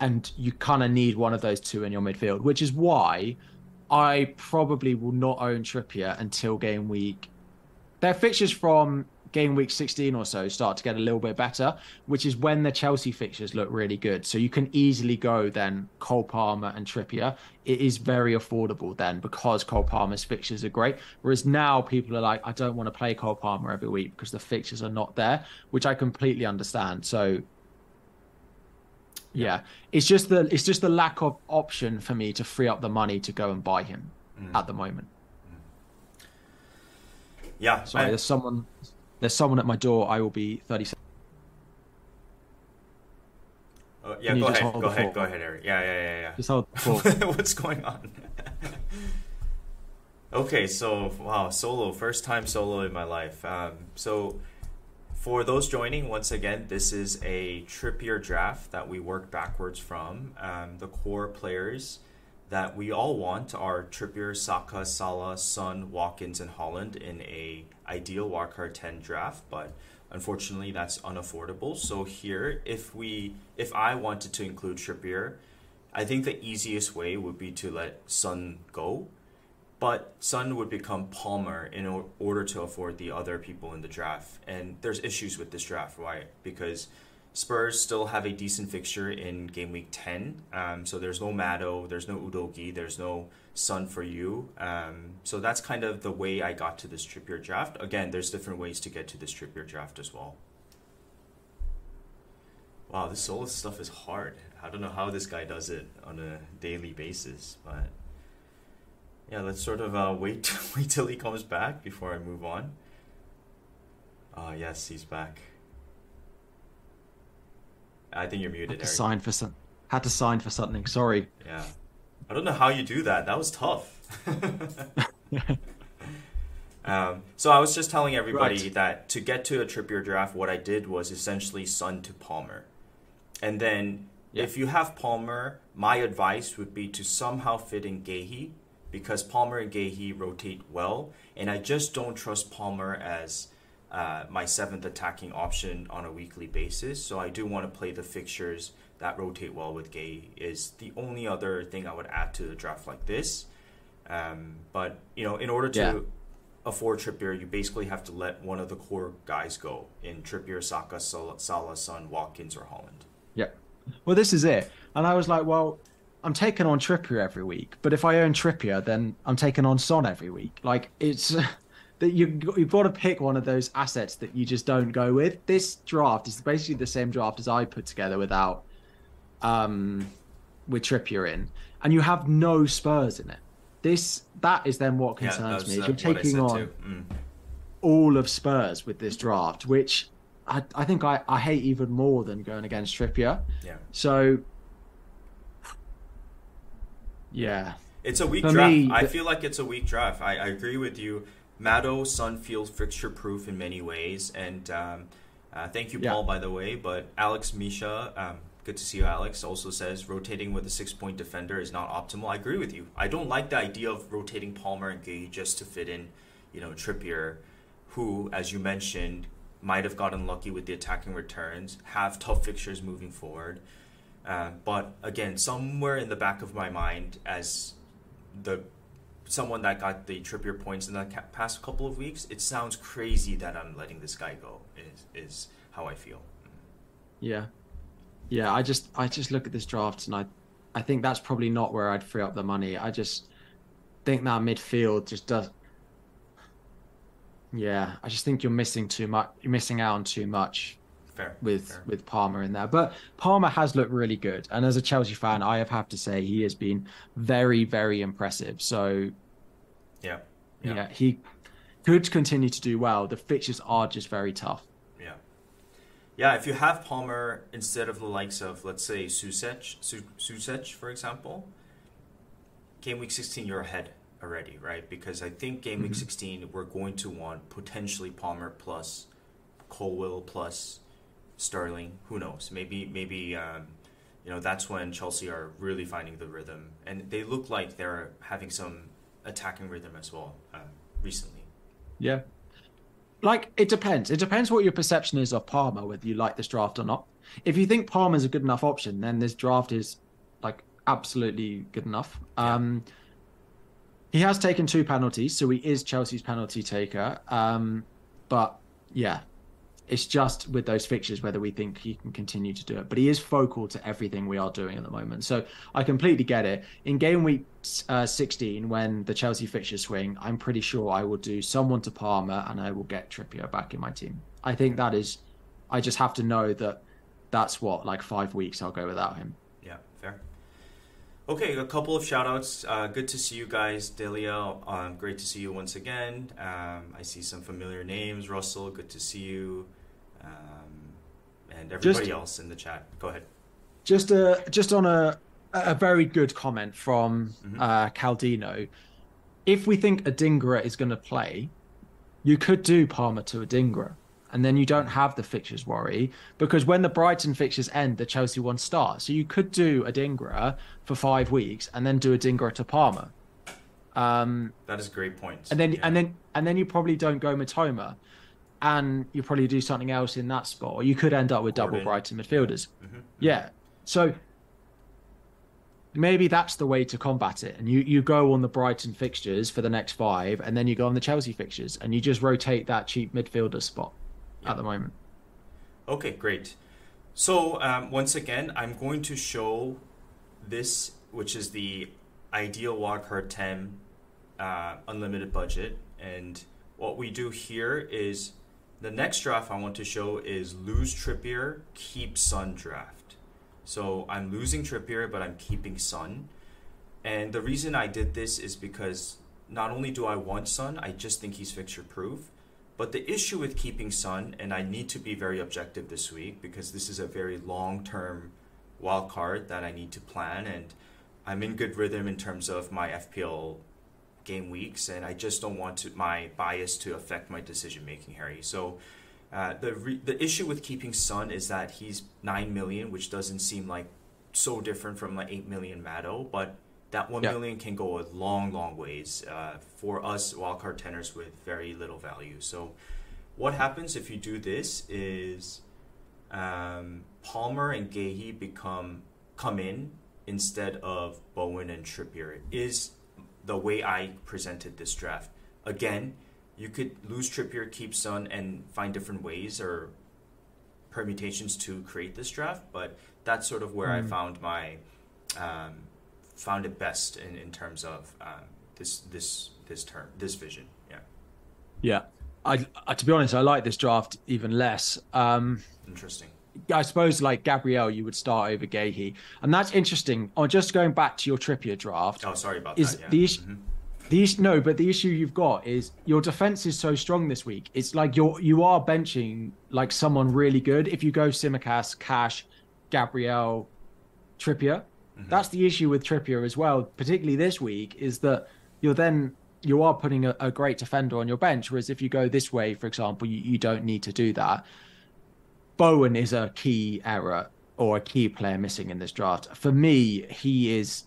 and you kind of need one of those two in your midfield, which is why I probably will not own Trippier until game week their fixtures from game week 16 or so start to get a little bit better, which is when the Chelsea fixtures look really good. So you can easily go then Cole Palmer and Trippier. It is very affordable then because Cole Palmer's fixtures are great. Whereas now people are like, I don't want to play Cole Palmer every week because the fixtures are not there, which I completely understand. So yeah, it's just the it's just the lack of option for me to free up the money to go and buy him mm. at the moment. Yeah. Sorry, I... there's someone. There's someone at my door. I will be 30 seconds. Uh, yeah, go ahead. Go ahead. Go ahead, Eric. Yeah, yeah, yeah, yeah. Just hold <laughs> What's going on? <laughs> okay, so wow, solo, first time solo in my life. Um, so for those joining, once again, this is a Trippier draft that we work backwards from. Um, the core players that we all want are Trippier, Saka, Salah, Son, Watkins, and Haaland in a ideal wildcard 10 draft, but unfortunately that's unaffordable. So here, if we if I wanted to include Trippier, I think the easiest way would be to let Son go, but Son would become Palmer in order to afford the other people in the draft. And there's issues with this draft, right? Because Spurs still have a decent fixture in game week 10. Um, so there's no Maddo, there's no Udogie, there's no Son for you. Um, so that's kind of the way I got to this Trippier draft. Again, there's different ways to get to this Trippier draft as well. Wow, this solo stuff is hard. I don't know how this guy does it on a daily basis, but yeah, let's sort of uh, wait <laughs> wait till he comes back before I move on. Ah, uh, yes, he's back. I think you're muted. Had to Eric. sign for some. Had to sign for something. Sorry. Yeah, I don't know how you do that. That was tough. <laughs> <laughs> um, so I was just telling everybody right. that to get to a Trippier draft, what I did was essentially Son to Palmer, and then yeah. if you have Palmer, my advice would be to somehow fit in Guéhi because Palmer and Guéhi rotate well, and I just don't trust Palmer as uh, my seventh attacking option on a weekly basis. So I do want to play the fixtures that rotate well with Guéhi. Is the only other thing I would add to the draft like this. Um, but you know, in order to yeah. afford Trippier, you basically have to let one of the core guys go in Trippier, Saka, Salah, Son, Watkins, or Haaland. Yeah. Well, this is it, and I was like, well. I'm taking on Trippier every week, but if I own Trippier, then I'm taking on Son every week. Like it's <laughs> that you you've got to pick one of those assets that you just don't go with. This draft is basically the same draft as I put together without um with Trippier in, and you have no Spurs in it. This that is then what concerns yeah, me. Is you're uh, taking on mm. all of Spurs with this draft, which I, I think I, I hate even more than going against Trippier. Yeah. So yeah. It's a weak For draft. Me, I feel like it's a weak draft. I, I agree with you. Maddo Son feels fixture proof in many ways, and um, uh, thank you, Paul, yeah. by the way. But Alex Misha, um, good to see you, Alex. Also says rotating with a six-point defender is not optimal. I agree with you. I don't like the idea of rotating Palmer and Guéhi just to fit in, you know, Trippier, who, as you mentioned, might have gotten lucky with the attacking returns, have tough fixtures moving forward. Uh, but again, somewhere in the back of my mind, as the someone that got the Trippier points in the past couple of weeks, it sounds crazy that I'm letting this guy go. Is is how I feel. Yeah, yeah. I just I just look at this draft and I I think that's probably not where I'd free up the money. I just think that midfield just does. Yeah, I just think you're missing too much. You're missing out on too much Fair, with fair. with Palmer in there. But Palmer has looked really good, and as a Chelsea fan, I have have to say he has been very very impressive. So yeah, yeah, yeah, he could continue to do well. The fixtures are just very tough. yeah, yeah. If you have Palmer instead of the likes of let's say Souček, Su- Souček for example, game week 16 you're ahead already, right? Because I think game week mm-hmm. 16 we're going to want potentially Palmer plus Colwill plus Sterling. Who knows? Maybe maybe um, you know that's when Chelsea are really finding the rhythm, and they look like they're having some attacking rhythm as well um, recently. Yeah. Like it depends. It depends what your perception is of Palmer, whether you like this draft or not. If you think Palmer's a good enough option, then this draft is like absolutely good enough. Yeah. Um he has taken two penalties, so he is Chelsea's penalty taker. Um, but yeah, it's just with those fixtures whether we think he can continue to do it. But he is focal to everything we are doing at the moment. So I completely get it. In game week uh, 16, when the Chelsea fixtures swing, I'm pretty sure I will do someone to Palmer and I will get Trippier back in my team. I think that is, I just have to know that that's what, like five weeks I'll go without him. Yeah, fair. Okay, a couple of shout outs. Uh, good to see you guys. Delia, um, great to see you once again. Um, I see some familiar names. Russell, good to see you. Um, and everybody Just- else in the chat. Go ahead. just a just on a a very good comment from Mhm. uh, Caldino. If we think Adingra is going to play, you could do Palmer to Adingra, and then you don't have the fixtures worry because when the Brighton fixtures end, the Chelsea one starts. So you could do Adingra for five weeks and then do Adingra to Palmer. Um, That is a great point. and then Yeah. and then and then you probably don't go Mitoma, and you probably do something else in that spot, or you could end up with double. Brighton midfielders. Mhm. Yeah, so maybe that's the way to combat it, and you you go on the Brighton fixtures for the next five, and then you go on the Chelsea fixtures, and you just rotate that cheap midfielder spot at the moment. Okay, great. So um, once again, I'm going to show this, which is the ideal wildcard 10 uh, unlimited budget. And what we do here is the next draft I want to show is lose Trippier, keep Son draft. So I'm losing Trippier, but I'm keeping Son. And the reason I did this is because not only do I want Son, I just think he's fixture proof. But the issue with keeping Son, and I need to be very objective this week because this is a very long term wild card that I need to plan, and I'm in good rhythm in terms of my FPL game weeks, and I just don't want to, my bias to affect my decision making, Harry. So uh, the re- the issue with keeping Son is that he's nine million, which doesn't seem like so different from like eight million Maddo, but that one Yeah. million can go a long, long ways uh, for us wildcard tenors with very little value. So, what happens if you do this is um, Palmer and Guéhi become come in instead of Bowen and Trippier is the way I presented this draft. Again, you could lose Trippier, keep Son, and find different ways or permutations to create this draft, but that's sort of where I found my um, found it best in, in terms of um, this this this term this vision. Yeah, Yeah, I, I to be honest, I like this draft even less. Um, interesting. I suppose like Gabriel, you would start over Guéhi, and that's interesting. Oh, just going back to your Trippier draft, Oh, sorry about is that. Yeah. the issue. Mhm. The issue, no, but the issue you've got is your defense is so strong this week. It's like you're you are benching like someone really good. If you go Tsimikas, Cash, Gabriel, Trippier, that's the issue with Trippier as well. Particularly this week is that you're then you are putting a, a great defender on your bench. Whereas if you go this way, for example, you, you don't need to do that. Bowen is a key error or a key player missing in this draft. For me, he is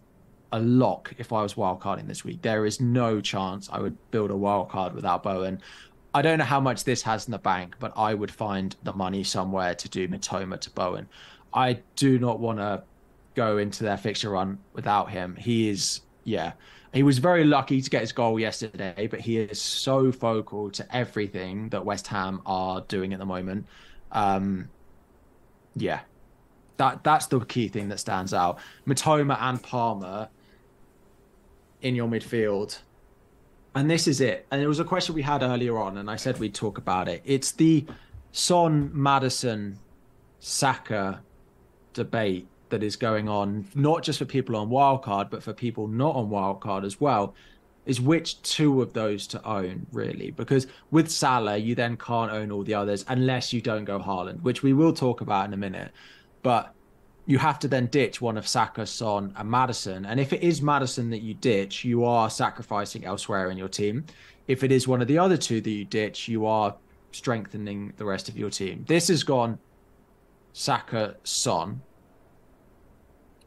a lock if I was wildcarding this week. There is no chance I would build a wildcard without Bowen. I don't know how much this has in the bank, but I would find the money somewhere to do Mitoma to Bowen. I do not want to go into their fixture run without him. He is, yeah, he was very lucky to get his goal yesterday, but he is so focal to everything that West Ham are doing at the moment. Um, yeah, that that's the key thing that stands out. Mitoma and Palmer in your midfield. And this is it. And it was a question we had earlier on, and I said we'd talk about it. It's the Son, Maddison, Saka debate that is going on, not just for people on wildcard, but for people not on wildcard as well, is which two of those to own, really. Because with Salah, you then can't own all the others unless you don't go Haaland, which we will talk about in a minute. But you have to then ditch one of Saka, Son, and Maddison And if it is Maddison that you ditch, you are sacrificing elsewhere in your team. If it is one of the other two that you ditch, you are strengthening the rest of your team. This has gone Saka, Son,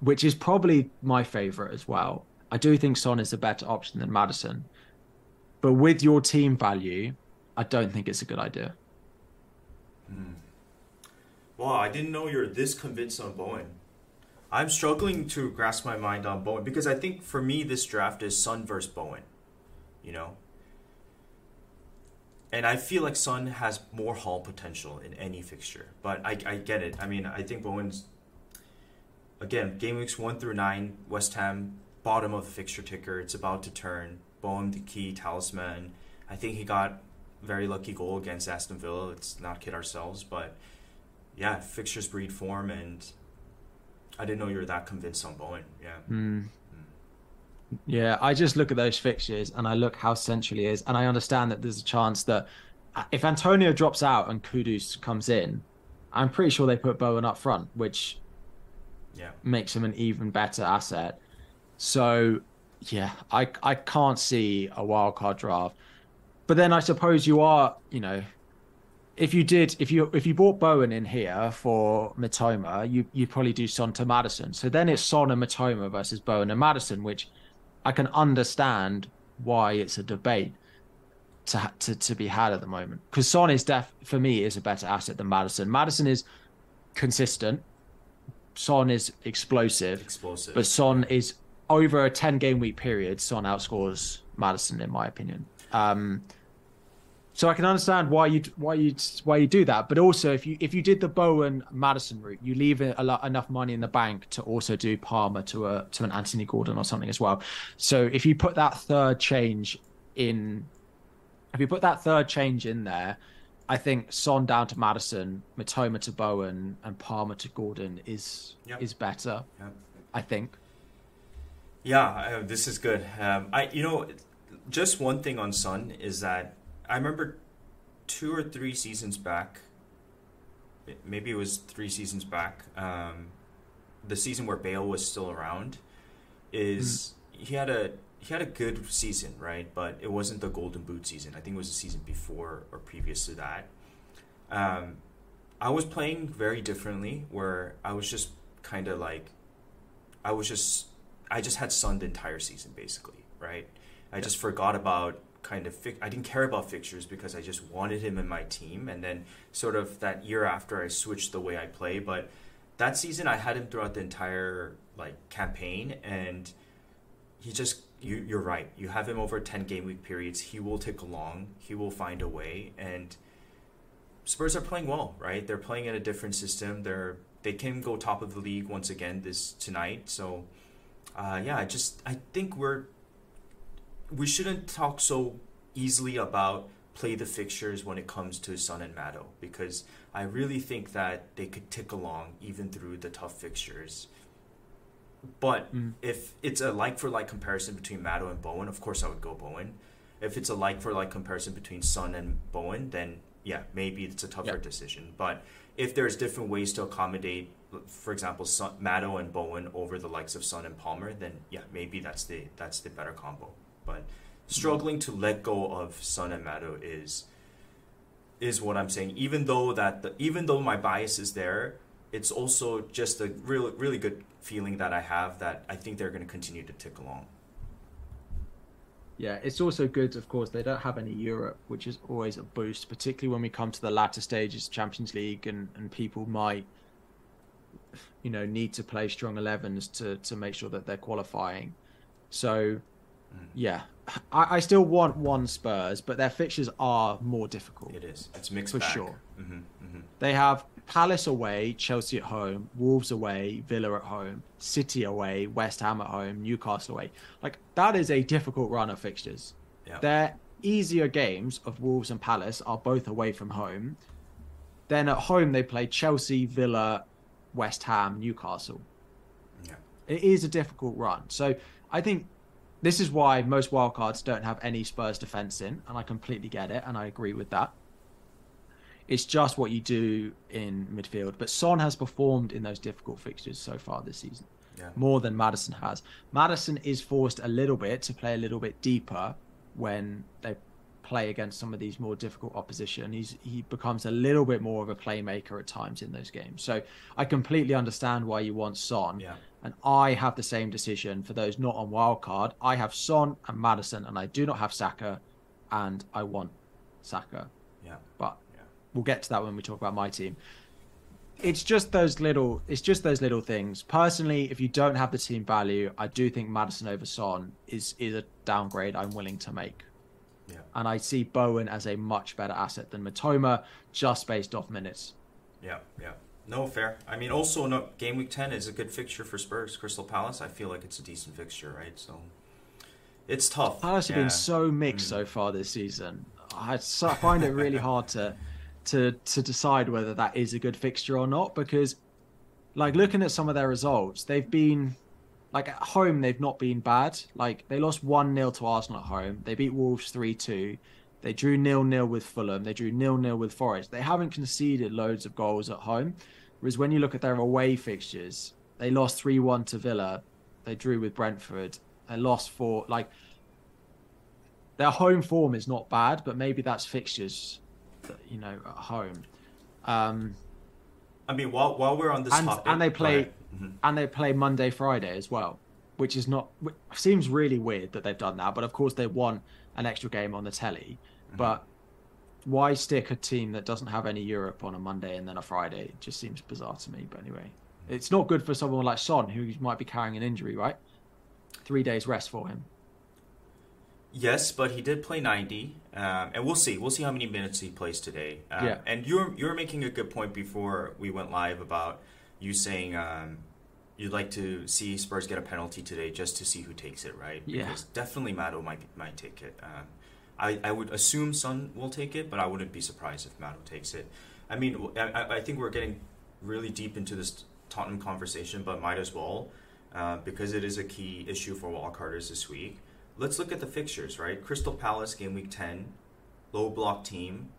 which is probably my favorite as well. I do think Son is a better option than Maddison. But with your team value, I don't think it's a good idea. Mm. Wow, I didn't know you're this convinced on Bowen. I'm struggling to grasp my mind on Bowen because I think for me this draft is Son versus Bowen. You know? And I feel like Son has more haul potential in any fixture. But I, I get it. I mean, I think Bowen's again, game weeks one through nine, West Ham, bottom of the fixture ticker. It's about to turn. Bowen, the key talisman. I think he got very lucky goal against Aston Villa. Let's not kid ourselves, but yeah, fixtures breed form, and I didn't know you were that convinced on Bowen. Yeah. Mm. Yeah, I just look at those fixtures and I look how central he is, and I understand that there's a chance that uh, if Antonio drops out and Kudus comes in, I'm pretty sure they put Bowen up front, which yeah. makes him an even better asset. So yeah, I I can't see a wild card draft. But then I suppose you are, you know, if you did if you if you bought Bowen in here for Mitoma, you you'd probably do Son to Maddison. So then it's Son and Mitoma versus Bowen and Maddison, which I can understand why it's a debate to to, to be had at the moment. Because Son is def for me is a better asset than Maddison. Maddison is consistent. Son is explosive. Explosive. But Son is over a 10 game week period, Son outscores Maddison, in my opinion. Um, so I can understand why you why you why you do that, but also if you if you did the Bowen Maddison route, you leave a lot, enough money in the bank to also do Palmer to a to an Anthony Gordon or something as well. So if you put that third change in, if you put that third change in there, I think Son down to Maddison, Mitoma to Bowen, and Palmer to Gordon is yep. is better. Yep. I think. Yeah, uh, this is good. Um, I you know, just one thing on Son is that I remember two or three seasons back. Maybe it was three seasons back. Um, the season where Bale was still around, is mm. he had a he had a good season, right? But it wasn't the Golden Boot season. I think it was the season before or previous to that. Um, I was playing very differently, where I was just kind of like, I was just, I just had Son the entire season, basically, right? I yeah. just forgot about kind of, fi- I didn't care about fixtures because I just wanted him in my team. And then sort of that year after, I switched the way I play. But that season, I had him throughout the entire like campaign, and he just you, you're right. You have him over 10 game week periods. He will take along. He will find a way. And Spurs are playing well, right? They're playing in a different system. They're they can go top of the league once again this tonight. So, uh, yeah, I just I think we're we shouldn't talk so easily about play the fixtures when it comes to Son and Maddo because I really think that they could tick along even through the tough fixtures. But mm. if it's a like for like comparison between Maddo and Bowen, of course I would go Bowen. If it's a like for like comparison between Son and Bowen, then yeah, maybe it's a tougher decision. But if there's different ways to accommodate, for example, Maddo and Bowen over the likes of Son and Palmer, then yeah, maybe that's the that's the better combo. But struggling to let go of Son and Maddo is is what I'm saying. Even though that the, even though my bias is there, it's also just a really really good feeling that I have that I think they're going to continue to tick along. Yeah, it's also good, of course, they don't have any Europe, which is always a boost, particularly when we come to the latter stages, of Champions League, and, and people might, you know, need to play strong 11s to, to make sure that they're qualifying. So, yeah, I, I still want one Spurs, but their fixtures are more difficult. It is. It's mixed For bag. sure. hmm hmm They have Palace away, Chelsea at home, Wolves away, Villa at home, City away, West Ham at home, Newcastle away. Like that is a difficult run of fixtures. Yeah. Their easier games of Wolves and Palace are both away from home. Then at home they play Chelsea, Villa, West Ham, Newcastle. Yeah. It is a difficult run. So I think this is why most wildcards don't have any Spurs defense in, and I completely get it, and I agree with that. It's just what you do in midfield. But Son has performed in those difficult fixtures so far this season, Yeah. more than Maddison has. Maddison is forced a little bit to play a little bit deeper when they play against some of these more difficult opposition. He's he becomes a little bit more of a playmaker at times in those games. So I completely understand why you want Son. Yeah. And I have the same decision for those not on wildcard. I have Son and Maddison, and I do not have Saka, and I want Saka. Yeah. But. We'll get to that when we talk about my team. It's just those little. It's just those little things. Personally, if you don't have the team value, I do think Maddison over Son is is a downgrade I'm willing to make. Yeah. And I see Bowen as a much better asset than Mitoma, just based off minutes. Yeah, yeah. No, fair. I mean, also, no, game week 10 is a good fixture for Spurs. Crystal Palace, I feel like it's a decent fixture, right? So it's tough. Palace have been so mixed so mm. far this season. I find it really hard to to to decide whether that is a good fixture or not because like looking at some of their results, they've been like at home they've not been bad. Like they lost 1-0 to Arsenal at home. They beat Wolves 3-2. They drew nil-nil with Fulham. They drew nil-nil with Forest. They haven't conceded loads of goals at home. Whereas when you look at their away fixtures, they lost 3-1 to Villa. They drew with Brentford. They lost for like their home form is not bad, but maybe that's fixtures, you know, at home. Um, I mean, while, while we're on this and topic. and they play. Mhm. and they play Monday Friday as well, which is not seems really weird that they've done that. But of course they won an extra game on the telly. Mm-hmm. But why stick a team that doesn't have any Europe on a Monday and then a Friday? It just seems bizarre to me. But anyway, it's not good for someone like Son who might be carrying an injury, right? Three days rest for him. Yes, but he did play 90, um, and we'll see. We'll see how many minutes he plays today. Um, Yeah. And you're you're making a good point before we went live about you saying um, you'd like to see Spurs get a penalty today just to see who takes it, right? Yeah. Because definitely Maddo might might take it. Um, I I would assume Son will take it, but I wouldn't be surprised if Maddo takes it. I mean, I, I think we're getting really deep into this Tottenham conversation, but might as well uh, because it is a key issue for wildcarders this week. Let's look at the fixtures, right? Crystal Palace game week 10, low block team,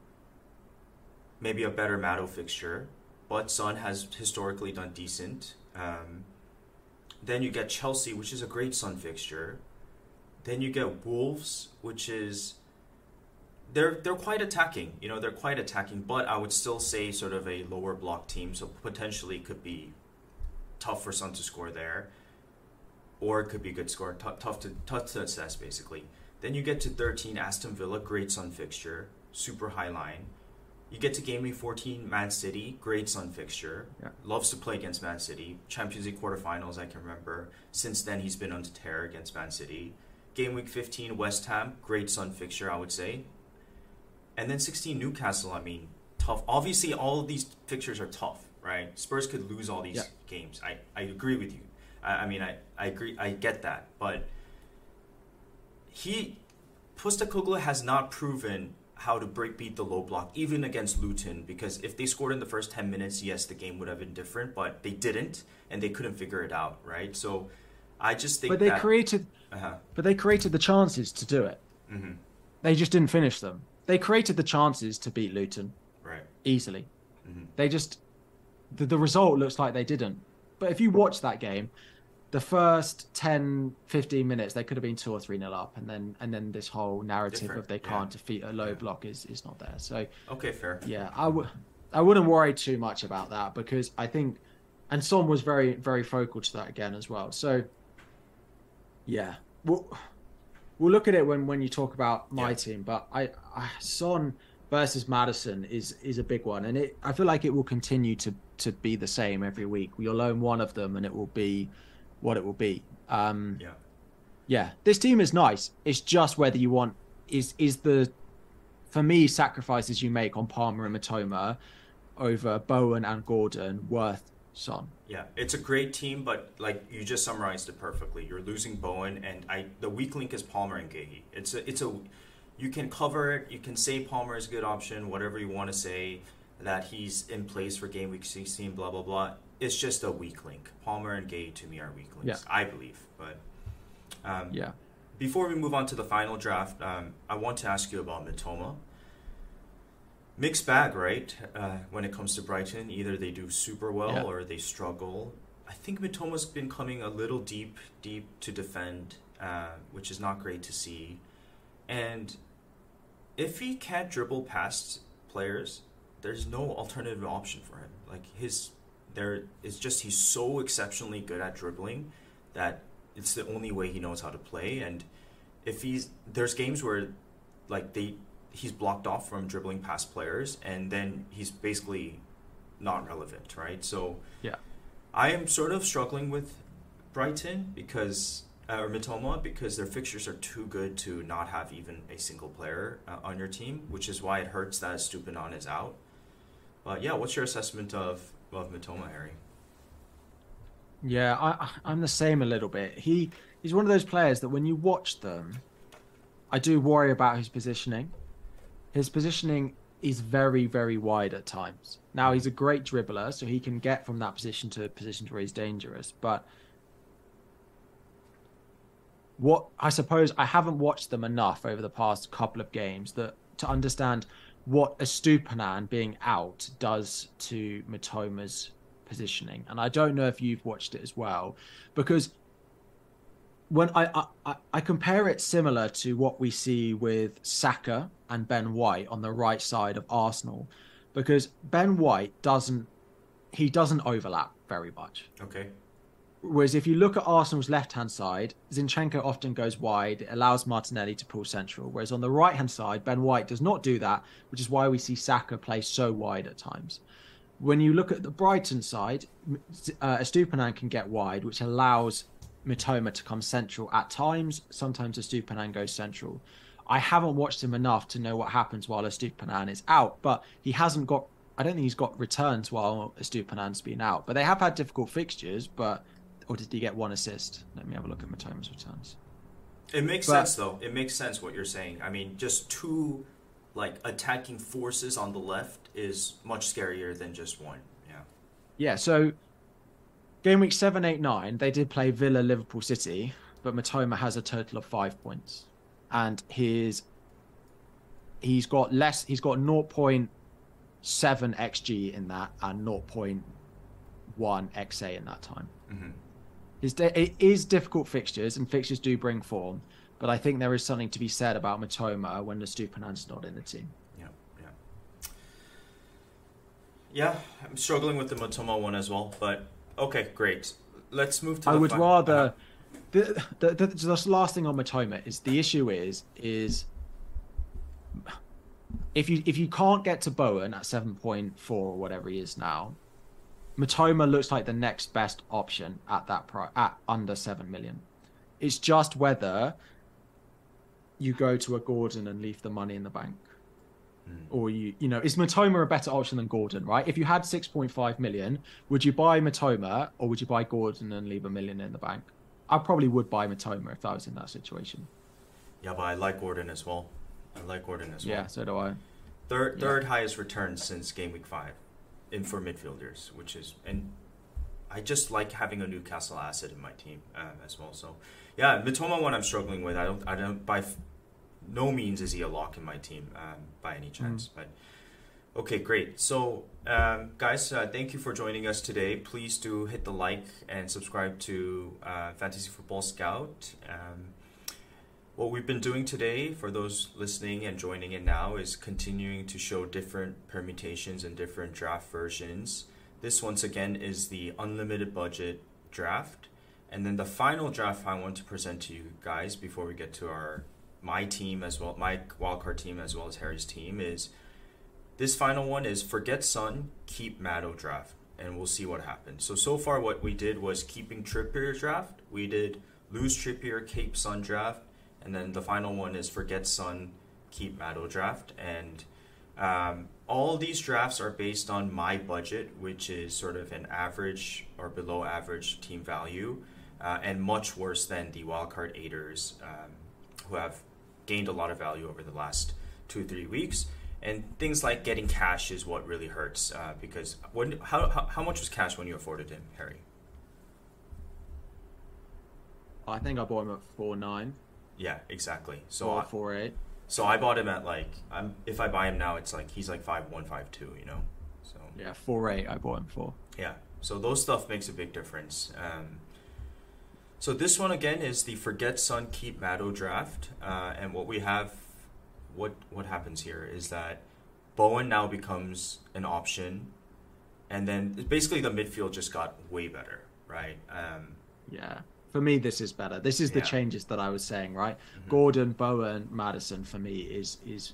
maybe a better Maddo fixture, but Son has historically done decent. Um, then you get Chelsea, which is a great Son fixture. Then you get Wolves, which is they're they're quite attacking. You know, they're quite attacking, but I would still say sort of a lower block team, so potentially could be tough for Son to score there or it could be a good score. Tough, tough to tough to assess, basically. Then you get to 13, Aston Villa, great Son fixture, super high line. You get to game week 14, Man City, great Son fixture. Yeah. Loves to play against Man City. Champions League quarterfinals, I can remember. Since then, he's been on to tear against Man City. Game week 15, West Ham, great Son fixture, I would say. And then 16, Newcastle, I mean, tough. Obviously, all of these fixtures are tough, right? Spurs could lose all these Yeah. games. I, I agree with you. I, I mean, I, I agree, I get that. But he, Postecoglou has not proven how to break beat the low block, even against Luton, because if they scored in the first 10 minutes, yes, the game would have been different, but they didn't, and they couldn't figure it out, right? So I just think But they that, created uh-huh. but they created the chances to do it. Mhm. They just didn't finish them. They created the chances to beat Luton right. easily. Mhm. They just the, the result looks like they didn't. But if you watch that game, the first 10 15 minutes they could have been 2 or 3 nil up and then and then this whole narrative Different, of they can't defeat a low Yeah. block is is not there. So Okay, fair. yeah, I would I wouldn't worry too much about that because I think, and Son was very very focal to that again as well. So, yeah, we'll we'll look at it when when you talk about my yeah. team. But I, I Son versus Maddison is is a big one, and it I feel like it will continue to to be the same every week. You'll own one of them, and it will be what it will be. Um, yeah, yeah. This team is nice. It's just whether you want is is the for me sacrifices you make on Palmer and Mitoma over Bowen and Gordon worth Son. Yeah, it's a great team, but like you just summarized it perfectly. You're losing Bowen, and I the weak link is Palmer and Guéhi. It's a it's a you can cover it. You can say Palmer is a good option, whatever you want to say, that he's in place for game week 16, blah, blah, blah. It's just a weak link. Palmer and Guéhi to me, are weak links, yeah. I believe. But um, yeah. Before we move on to the final draft, um, I want to ask you about Mitoma. Mixed bag, right? Uh, when it comes to Brighton, either they do super well yeah. or they struggle. I think Mitoma's been coming a little deep, deep to defend, uh, which is not great to see. And if he can't dribble past players, there's no alternative option for him. Like his there is just he's so exceptionally good at dribbling that it's the only way he knows how to play and if he's there's games where like they he's blocked off from dribbling past players and then he's basically not relevant, right? So yeah. I am sort of struggling with Brighton because uh, or Mitoma because their fixtures are too good to not have even a single player uh, on your team, which is why it hurts that Estupiñán is out. But yeah, what's your assessment of of Mitoma, Harry? Yeah, I, I'm the same a little bit. He he's one of those players that when you watch them, I do worry about his positioning. His positioning is very, very wide at times. Now he's a great dribbler, so he can get from that position to positions where he's dangerous. But what I suppose I haven't watched them enough over the past couple of games that to understand what Estupiñán being out does to Mitoma's positioning. And I don't know if you've watched it as well, because when I, I, I compare it similar to what we see with Saka and Ben White on the right side of Arsenal, because Ben White doesn't he doesn't overlap very much. Okay. Whereas if you look at Arsenal's left hand side, Zinchenko often goes wide, it allows Martinelli to pull central. Whereas on the right hand side, Ben White does not do that, which is why we see Saka play so wide at times. When you look at the Brighton side, uh, Estupiñán can get wide, which allows Mitoma to come central at times. Sometimes Estupiñán goes central. I haven't watched him enough to know what happens while Estupiñán is out, but he hasn't got. I don't think he's got returns while Estupiñán's been out. But they have had difficult fixtures, but or did he get one assist? Let me have a look at Mitoma's returns. It makes but, sense though. It makes sense what you're saying. I mean, just two like attacking forces on the left is much scarier than just one. Yeah. Yeah. So game week seven, eight, nine, they did play Villa, Liverpool, City, but Mitoma has a total of five points, and his he's got less. He's got 0.7 xg in that and 0.1 xa in that time. Mm-hmm. It's, it is difficult fixtures, and fixtures do bring form. But I think there is something to be said about Mitoma when the Estupiñán's not in the team. Yeah, yeah. Yeah, I'm struggling with the Mitoma one as well. But okay, great. Let's move to. I would rather. Uh-huh. The, the, the, the last thing on Mitoma is the issue is is if you if you can't get to Bowen at seven point four or whatever he is now, Mitoma looks like the next best option at that price at under seven million. It's just whether you go to a Gordon and leave the money in the bank. Mm. Or you, you know, is Mitoma a better option than Gordon, right? If you had 6.5 million, would you buy Mitoma or would you buy Gordon and leave a million in the bank? I probably would buy Mitoma if I was in that situation. Yeah, but I like Gordon as well. I like Gordon as well. Yeah, so do I. Third, third yeah. highest return since game week five in for midfielders, which is and I just like having a Newcastle asset in my team um, as well. So yeah, Mitoma one I'm struggling with. I don't I don't by f- no means is he a lock in my team um, by any chance, mm. but. Okay, great. So, um, guys, uh, thank you for joining us today. Please do hit the like and subscribe to uh, Fantasy Football Scout. Um, What we've been doing today, for those listening and joining in now, is continuing to show different permutations and different draft versions. This, once again, is the unlimited budget draft. And then the final draft I want to present to you guys before we get to our my team as well, my wildcard team as well as Harry's team is this final one is forget Son, keep Maddo draft, and we'll see what happens. So so far, what we did was keeping Trippier draft. We did lose Trippier, keep Son draft, and then the final one is forget Son, keep Maddo draft. And um, all these drafts are based on my budget, which is sort of an average or below average team value, uh, and much worse than the wildcard aiders um, who have gained a lot of value over the last two three weeks and things like getting Cash is what really hurts uh, because when how, how, how much was Cash when you afforded him, Harry? I think I bought him at four nine. Yeah, exactly. So or I, four eight. So I bought him at like I'm if I buy him now, it's like he's like five one five two. You know. So yeah, four eight. I bought him for. Yeah. So those stuff makes a big difference. Um, so this one again is the forget Son keep Maddo draft, uh, and what we have what what happens here is that Bowen now becomes an option, and then basically the midfield just got way better, right? Um, yeah. For me, this is better. This is the changes that I was saying, right? Gordon, Bowen, Maddison for me is is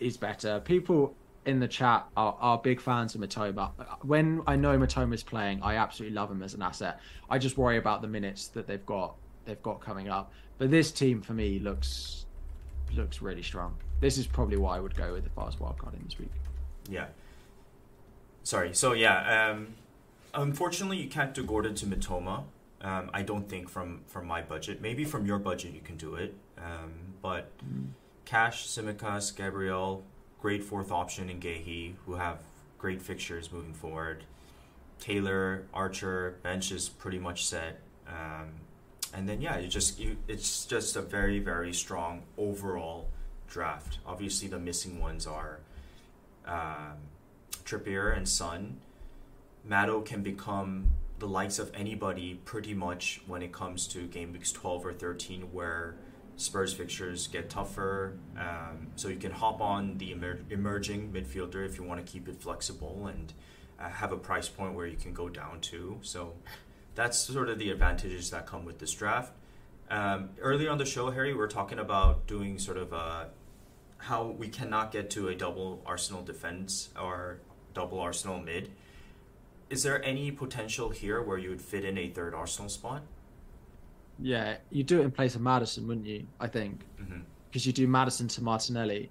is better. People in the chat are, are big fans of Mitoma. When I know Mitoma's playing, I absolutely love him as an asset. I just worry about the minutes that they've got they've got coming up. But this team for me looks looks really strong. This is probably why I would go with the fast wildcard in this week. Yeah. Sorry. So yeah. Um, unfortunately, you can't do Gordon to Matoma. Um, I don't think from from my budget. Maybe from your budget you can do it. Um, but Cash, Tsimikas, Gabriel, great fourth option in Guéhi, who have great fixtures moving forward. Taylor, Archer, bench is pretty much set. Um, and then yeah, you just you it's just a very very strong overall draft. Obviously, the missing ones are um, Trippier and Son. Maddo can become the likes of anybody pretty much when it comes to game weeks 12 or 13 where Spurs fixtures get tougher. Um, so you can hop on the emer- emerging midfielder if you want to keep it flexible and uh, have a price point where you can go down to. So that's sort of the advantages that come with this draft. Um, earlier on the show, Harry, we were talking about doing sort of a how we cannot get to a double Arsenal defense or double Arsenal mid. Is there any potential here where you would fit in a third Arsenal spot? Yeah, you do it in place of Maddison, wouldn't you? I think Mm-hmm. because you do Maddison to Martinelli,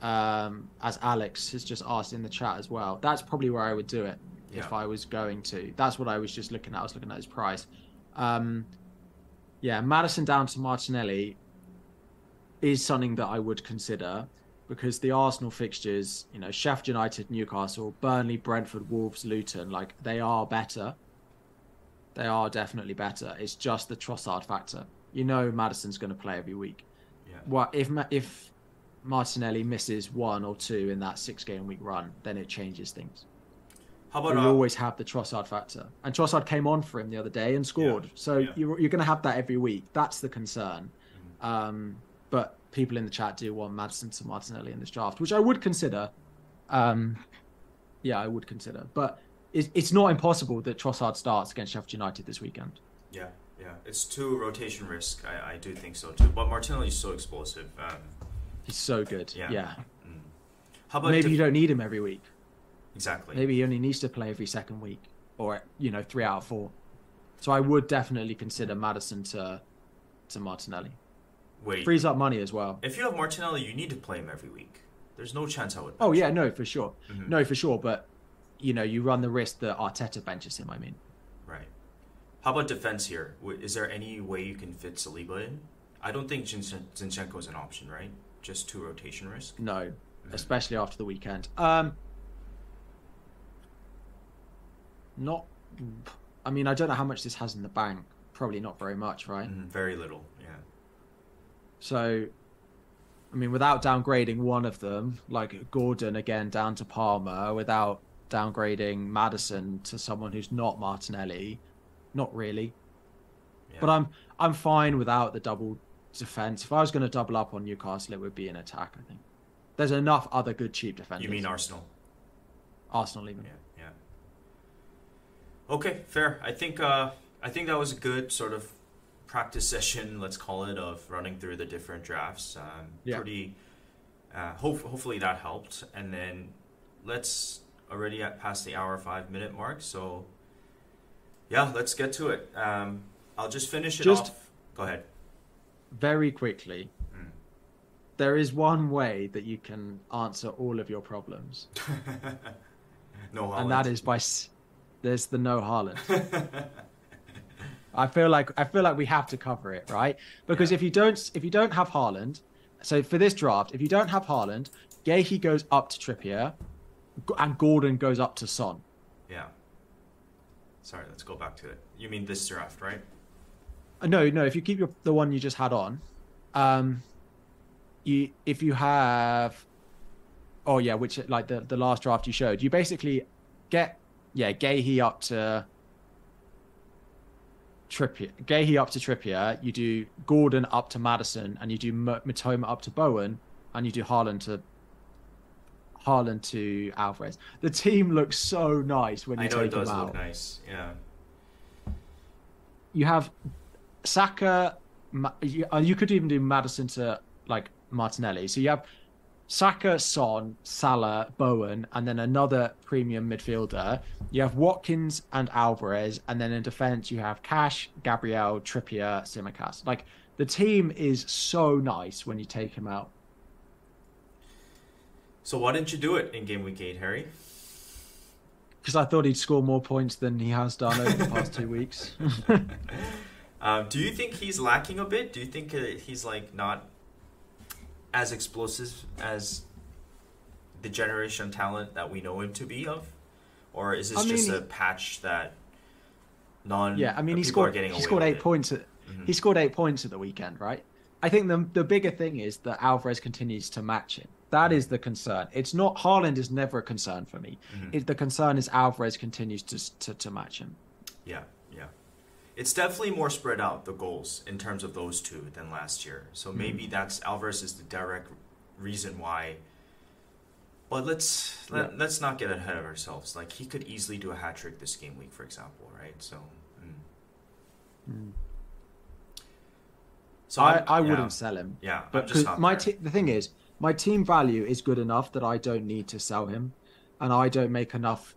um, as Alex has just asked in the chat as well. That's probably where I would do it if I was going to. That's what I was just looking at. I was looking at his price. Um, yeah, Maddison down to Martinelli is something that I would consider because the Arsenal fixtures, you know, Sheffield United, Newcastle, Burnley, Brentford, Wolves, Luton, like they are better. They are definitely better. It's just the Trossard factor. You know, Maddison's going to play every week. Yeah. What if if Martinelli misses one or two in that six game week run, then it changes things. How about you always have the Trossard factor, and Trossard came on for him the other day and scored. Yeah, So yeah. you're you're going to have that every week. That's the concern. Mm-hmm. Um, but people in the chat do want Maddison to Martinelli in this draft, which I would consider. Um, yeah, I would consider, but it's it's not impossible that Trossard starts against Sheffield United this weekend. yeah, yeah, it's too rotation risk. I, I do think so too. But Martinelli is so explosive. Um, He's so good. Yeah. Yeah, how about maybe def- you don't need him every week. exactly? Maybe he only needs to play every second week, or you know, three out of four. So I would definitely consider Maddison to to Martinelli. Wait, Frees up money as well. if you have Martinelli, you need to play him every week. There's no chance I would. Oh yeah, him. no, for sure, Mhm. no, for sure. But you know, you run the risk that Arteta benches him. I mean, Right. How about defense here? Is there any way you can fit Saliba in? I don't think Zinchenko is an option, right? Just too rotation risk. no, especially after the weekend. Um, not. I mean, I don't know how much this has in the bank. Probably not very much, right? Mhm, Very little. So, I mean, without downgrading one of them, like Gordon again down to Palmer, without downgrading Maddison to someone who's not Martinelli, not really. yeah. But I'm I'm fine without the double defense. If I was going to double up on Newcastle, it would be an attack. I think there's enough other good cheap defenders. You mean Arsenal? Arsenal, even. Yeah, yeah. Okay, fair. I think uh, I think that was a good sort of practice session, let's call it, of running through the different drafts. Um, Yeah. Pretty. Uh, hope, hopefully that helped, and then let's already at past the hour five minute mark. So yeah, let's get to it. Um, I'll just finish it Just- off. Go ahead. Very quickly, Mm. there is one way that you can answer all of your problems, <laughs> no, and that is by s- there's the no Haaland. <laughs> I feel like I feel like we have to cover it, right? Because Yeah. if you don't if you don't have Haaland, so for this draft, if you don't have Haaland, Guéhi goes up to Trippier, and Gordon goes up to Son. yeah. Sorry, let's go back to it. You mean this draft, right? Uh, No, no. If you keep your the one you just had on, um, you if you have, oh yeah, which like the the last draft you showed, you basically get yeah Guéhi up to Trippier, Guéhi up to Trippier. You do Gordon up to Maddison, and you do M- Mitoma up to Bowen, and you do Haaland to Haaland to Alvarez. The team looks so nice when you I know take it does them out look nice. Yeah. you have Saka. You, you could even do Maddison to like Martinelli. So you have Saka, Son, Salah, Bowen, and then another premium midfielder. You have Watkins and Alvarez, and then in defense you have Cash, Gabriel, Trippier, Tsimikas. Like the team is so nice when you take him out. So why didn't you do it in game week eight, Harry? Because I thought he'd score more points than he has done over the past two weeks. <laughs> Um, do you think he's lacking a bit? Do you think uh, he's like not as explosive as the generation talent that we know him to be of, or is this I mean, just a patch that non? Yeah, I mean, he scored. He scored eight points. At, Mhm. He scored eight points at the weekend, right? I think the the bigger thing is that Alvarez continues to match him. That is the concern. It's not Haaland is never a concern for me. Mhm. It, the concern is Alvarez continues to, to to match him. Yeah. It's definitely more spread out the goals in terms of those two than last year. So Mm-hmm. maybe that's Alvarez is the direct reason why. But let's let, Yeah. let's not get ahead of ourselves. Like he could easily do a hat trick this game week, for example, right? So. mm. So I, I yeah, wouldn't sell him. Yeah, But just my te- the thing is, my team value is good enough that I don't need to sell him, and I don't make enough.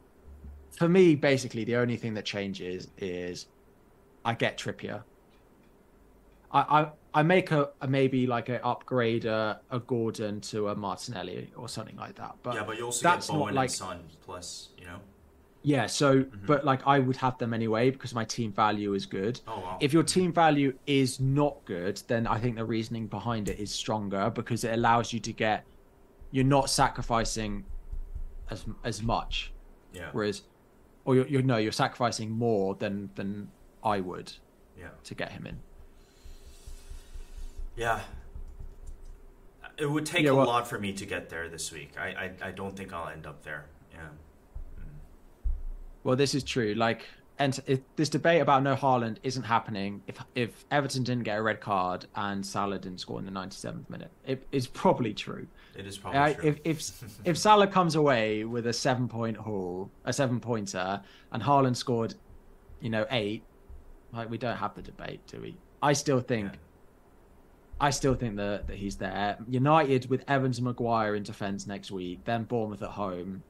For me, basically, the only thing that changes is I get Trippier. I I, I make a, a maybe like a upgrade a, a Gordon to a Martinelli or something like that. But yeah, but you also that's get not Bowen like and Son plus, you know. yeah. So, Mm-hmm. but like I would have them anyway because my team value is good. Oh wow. If your team value is not good, then I think the reasoning behind it is stronger because it allows you to get you're not sacrificing as as much, yeah, whereas or you're, you're no you're sacrificing more than than I would yeah. to get him in. Yeah. It would take Yeah, a well- lot for me to get there this week. I, I, I don't think I'll end up there. Yeah. Well, this is true. Like, and if, this debate about no Haaland isn't happening if if Everton didn't get a red card and Salah didn't score in the 97th minute. It is probably true. It is probably Uh, true. if if <laughs> if Salah comes away with a seven point haul, a seven pointer, and Haaland scored, you know, eight, like we don't have the debate, do we? I still think, Yeah. I still think that that he's there. United with Evans and Maguire in defence next week, then Bournemouth at home.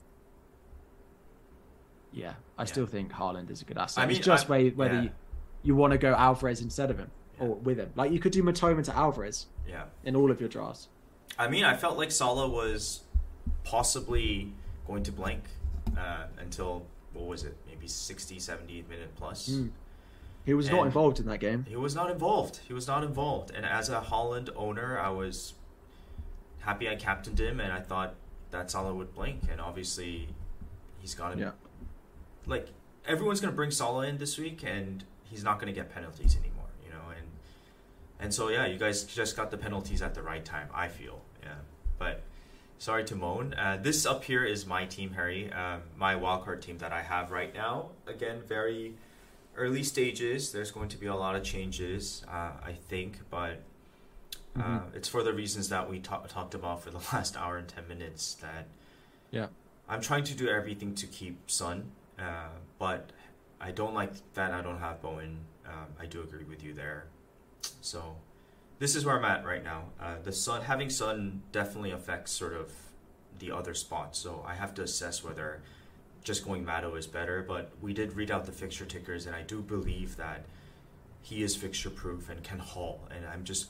Yeah, I Yeah. still think Haaland is a good asset. I mean, it's just I- whether yeah. you, you want to go Alvarez instead of him or with him. Like you could do Mitoma to Alvarez yeah. in all of your drafts. I mean, I felt like Salah was possibly going to blank uh, until, what was it, maybe 60, 70 minute plus. Mm. He was not involved in that game. He was not involved. He was not involved. And as a Haaland owner, I was happy I captained him, and I thought that Salah would blink. And obviously, he's got to Yeah. like everyone's going to bring Salah in this week, and he's not going to get penalties anymore. You know, and and so yeah, you guys just got the penalties at the right time. I feel yeah, but. Sorry to moan. Uh, this up here is my team, Harry. Um, my wildcard team that I have right now. Again, very early stages. There's going to be a lot of changes, uh, I think, but Uh, it's for the reasons that we ta- talked about for the <laughs> last hour and 10 minutes that Yeah. I'm trying to do everything to keep Son, uh, but I don't like that I don't have Bowen. Um, I do agree with you there. So this is where I'm at right now. Uh, the Son having Son definitely affects sort of the other spots. So I have to assess whether just going Maddo is better. But we did read out the fixture tickers, and I do believe that he is fixture proof and can haul. And I'm just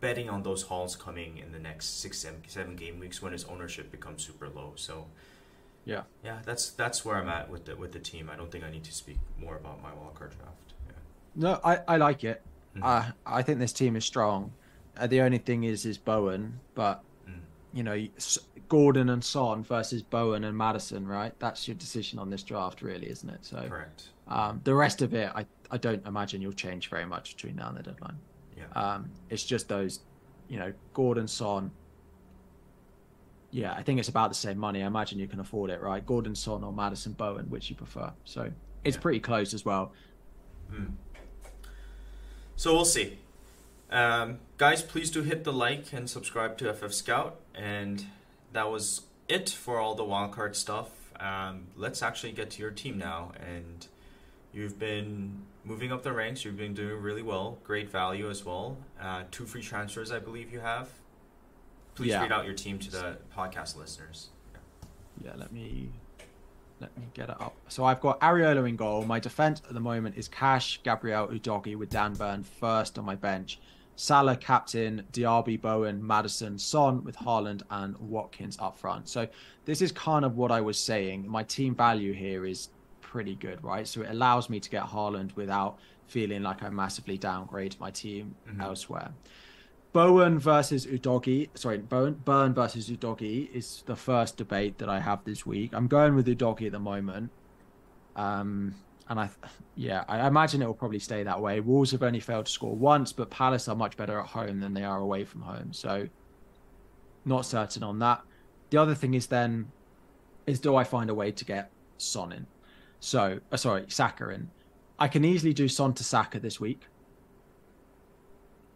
betting on those hauls coming in the next six, seven, seven game weeks when his ownership becomes super low. So Yeah. yeah, that's that's where I'm at with the with the team. I don't think I need to speak more about my wildcard draft. Yeah. No, I, I like it. Mhm. Uh, I think this team is strong. Uh, the only thing is is Bowen, but Mm. you know, Gordon and Son versus Bowen and Maddison, right? That's your decision on this draft, really, isn't it? So Correct. um, the rest of it, I, I don't imagine you'll change very much between now and the deadline. Yeah. Um, it's just those, you know, Gordon, Son. Yeah, I think it's about the same money. I imagine you can afford it, right? Gordon, Son, or Maddison, Bowen, which you prefer. So it's Yeah. pretty close as well. So we'll see. Um, guys, please do hit the like and subscribe to FF Scout. And that was it for all the wildcard stuff. Um, let's actually get to your team now. And you've been moving up the ranks. You've been doing really well. Great value as well. Uh, two free transfers, I believe you have. Please Yeah. read out your team to the podcast listeners. Yeah, let me let me get it up. So I've got Areola in goal. My defense at the moment is Cash, Gabriel, Udogie with Dan Burn first on my bench. Salah captain, Diaby, Bowen, Maddison, Son with Haaland and Watkins up front. So this is kind of what I was saying. My team value here is pretty good, right? So it allows me to get Haaland without feeling like I massively downgrade my team elsewhere. Bowen versus Udogie, sorry, Bowen, Burn versus Udogie is the first debate that I have this week. I'm going with Udogie at the moment. Um, and I, yeah, I imagine it will probably stay that way. Wolves have only failed to score once, but Palace are much better at home than they are away from home. So, not certain on that. The other thing is then, is do I find a way to get Son in? So, uh, sorry, Saka in. I can easily do Son to Saka this week.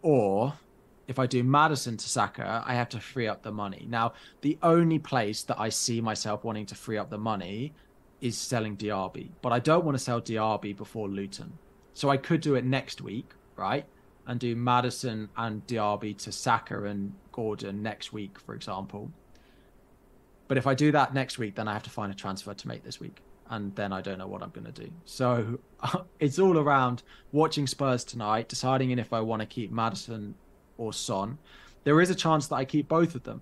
Or if I do Maddison to Saka, I have to free up the money. Now, the only place that I see myself wanting to free up the money is selling Diaby, but I don't want to sell Diaby before Luton. So I could do it next week, right? And do Maddison and Diaby to Saka and Gordon next week, for example. But if I do that next week, then I have to find a transfer to make this week. And then I don't know what I'm going to do. So <laughs> it's all around watching Spurs tonight, deciding if I want to keep Maddison or Son. There is a chance that I keep both of them.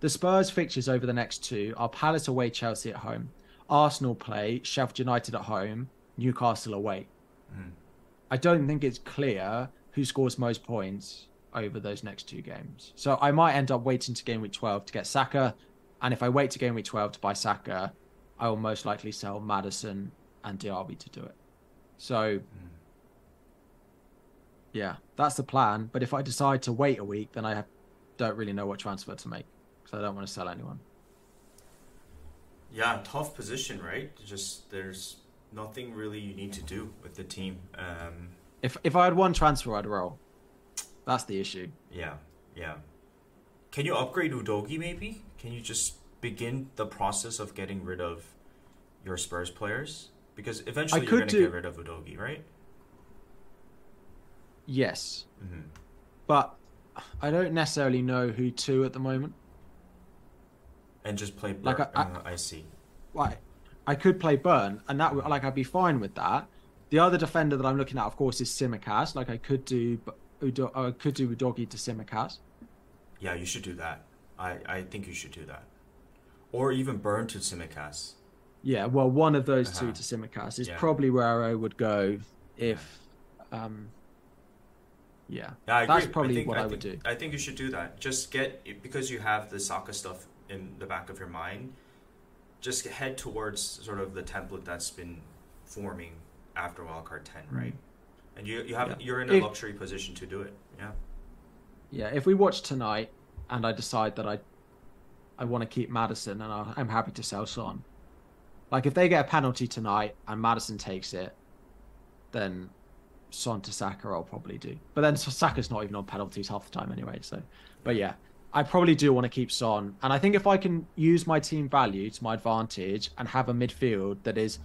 The Spurs fixtures over the next two are Palace away, Chelsea at home, Arsenal play, Sheffield United at home, Newcastle away. Hmm. I don't think it's clear who scores most points over those next two games. So I might end up waiting to game week 12 to get Saka. And if I wait to game week 12 to buy Saka, I will most likely sell Maddison and Diaby to do it. So hmm. yeah, that's the plan. But if I decide to wait a week, then I have, don't really know what transfer to make because I don't want to sell anyone. Yeah, tough position, right? Just there's nothing really you need to do with the team. Um, If if I had one transfer, I'd roll. That's the issue. yeah, yeah. Can you upgrade Udogie maybe? Can you just begin the process of getting rid of your Spurs players? Because eventually you're going to do- get rid of Udogie, right? Yes, hmm but I don't necessarily know who to at the moment. And just play. Like, I- uh, I see. Like, I could play Burn, and that would like I'd be fine with that. The other defender that I'm looking at, of course, is Tsimikas. Like I could do, Udo- I could do Udogie to Tsimikas. Yeah, you should do that. I, I think you should do that. Or even burn to Tsimikas. Yeah, well, one of those Uh-huh. two to Tsimikas is Yeah. probably where I would go if, um, yeah, Yeah, I that's probably think, what I, think, would do. I think you should do that. Just get because you have the Saka stuff in the back of your mind. Just head towards sort of the template that's been forming after wildcard ten, mm. right? And you you have. Yeah. you're in a If- luxury position to do it. Yeah. Yeah, if we watch tonight and I decide that I, I want to keep Maddison and I- I'm happy to sell Son. Like if they get a penalty tonight and Maddison takes it, then Son to Saka, I'll probably do. But then Saka's not even on penalties half the time anyway. So, but yeah, I probably do want to keep Son. And I think if I can use my team value to my advantage and have a midfield that is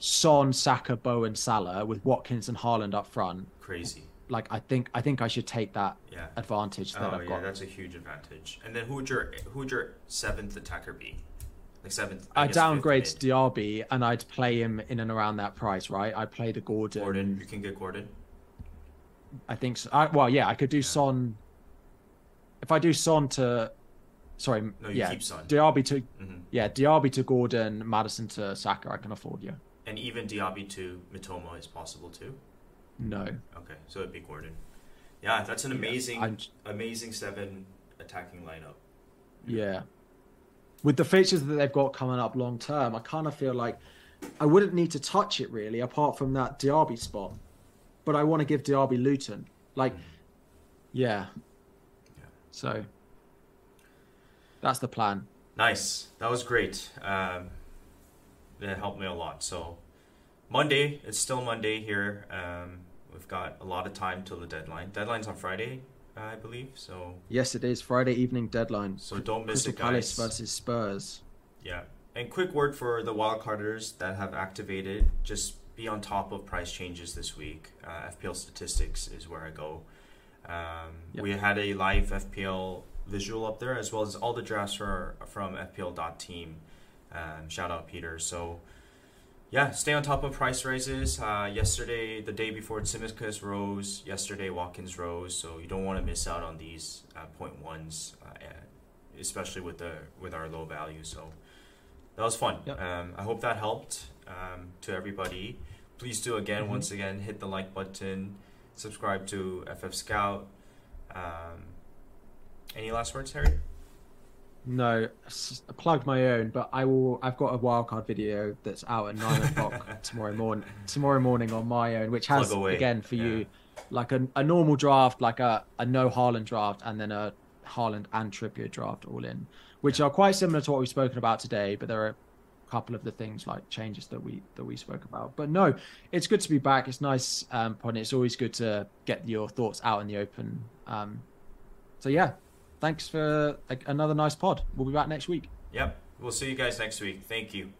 Son, Saka, Bowen, Salah with Watkins and Haaland up front, Crazy. like I think I think I should take that Yeah. advantage that Oh I've yeah, got. that's a huge advantage. And then who would your who would your seventh attacker be? Like seventh. I I downgrade Diaby and I'd play him in and around that price, right? I'd play the Gordon. Gordon. You can get Gordon. I think so. I, well, yeah, I could do Son. If I do Son to, sorry, No, you yeah, keep Son. Diaby to, Mhm. yeah, Diaby to Gordon, Maddison to Saka. I can afford you. And even Diaby to Mitoma is possible too. No, Okay, so it'd be Gordon. Yeah, that's an amazing, I'm- amazing seven attacking lineup. yeah. With the features that they've got coming up long term, I kind of feel like I wouldn't need to touch it really, apart from that Diaby spot. But I want to give Diaby Luton. Like, yeah. Yeah. So that's the plan. Nice. That was great. Um, that helped me a lot. So Monday, it's still Monday here. Um, we've got a lot of time till the deadline. Deadline's on Friday, I believe. So Yes, it is Friday evening deadline. So don't miss Crystal it, Palace guys. versus Spurs. yeah. And quick word for the wildcarders that have activated. Just be on top of price changes this week. Uh, FPL statistics is where I go. Um, Yep. We had a live FPL visual up there, as well as all the drafts for, from FPL.team. Um, shout out Peter. So, yeah, stay on top of price rises. Uh, yesterday, the day before, Tsimikas rose. Yesterday, Watkins rose. So you don't want to miss out on these uh, point ones, uh, especially with the with our low value. So that was fun. Yep. Um, I hope that helped um, to everybody. Please do again, Mhm. once again, hit the like button, subscribe to FF Scout. Um, any last words, Harry? No, s- plug my own, but I will. I've got a wildcard video that's out at nine o'clock <laughs> tomorrow morning. Tomorrow morning on my own, which has again for yeah. you, like a, a normal draft, like a, a no Haaland draft, and then a Haaland and Trippier draft all in, which are quite similar to what we've spoken about today. But there are couple of the things like changes that we that we spoke about. But no, it's good to be back. It's nice, um. It's always good to get your thoughts out in the open. Um, so yeah, thanks for another nice pod. We'll be back next week. Yep. We'll see you guys next week. Thank you.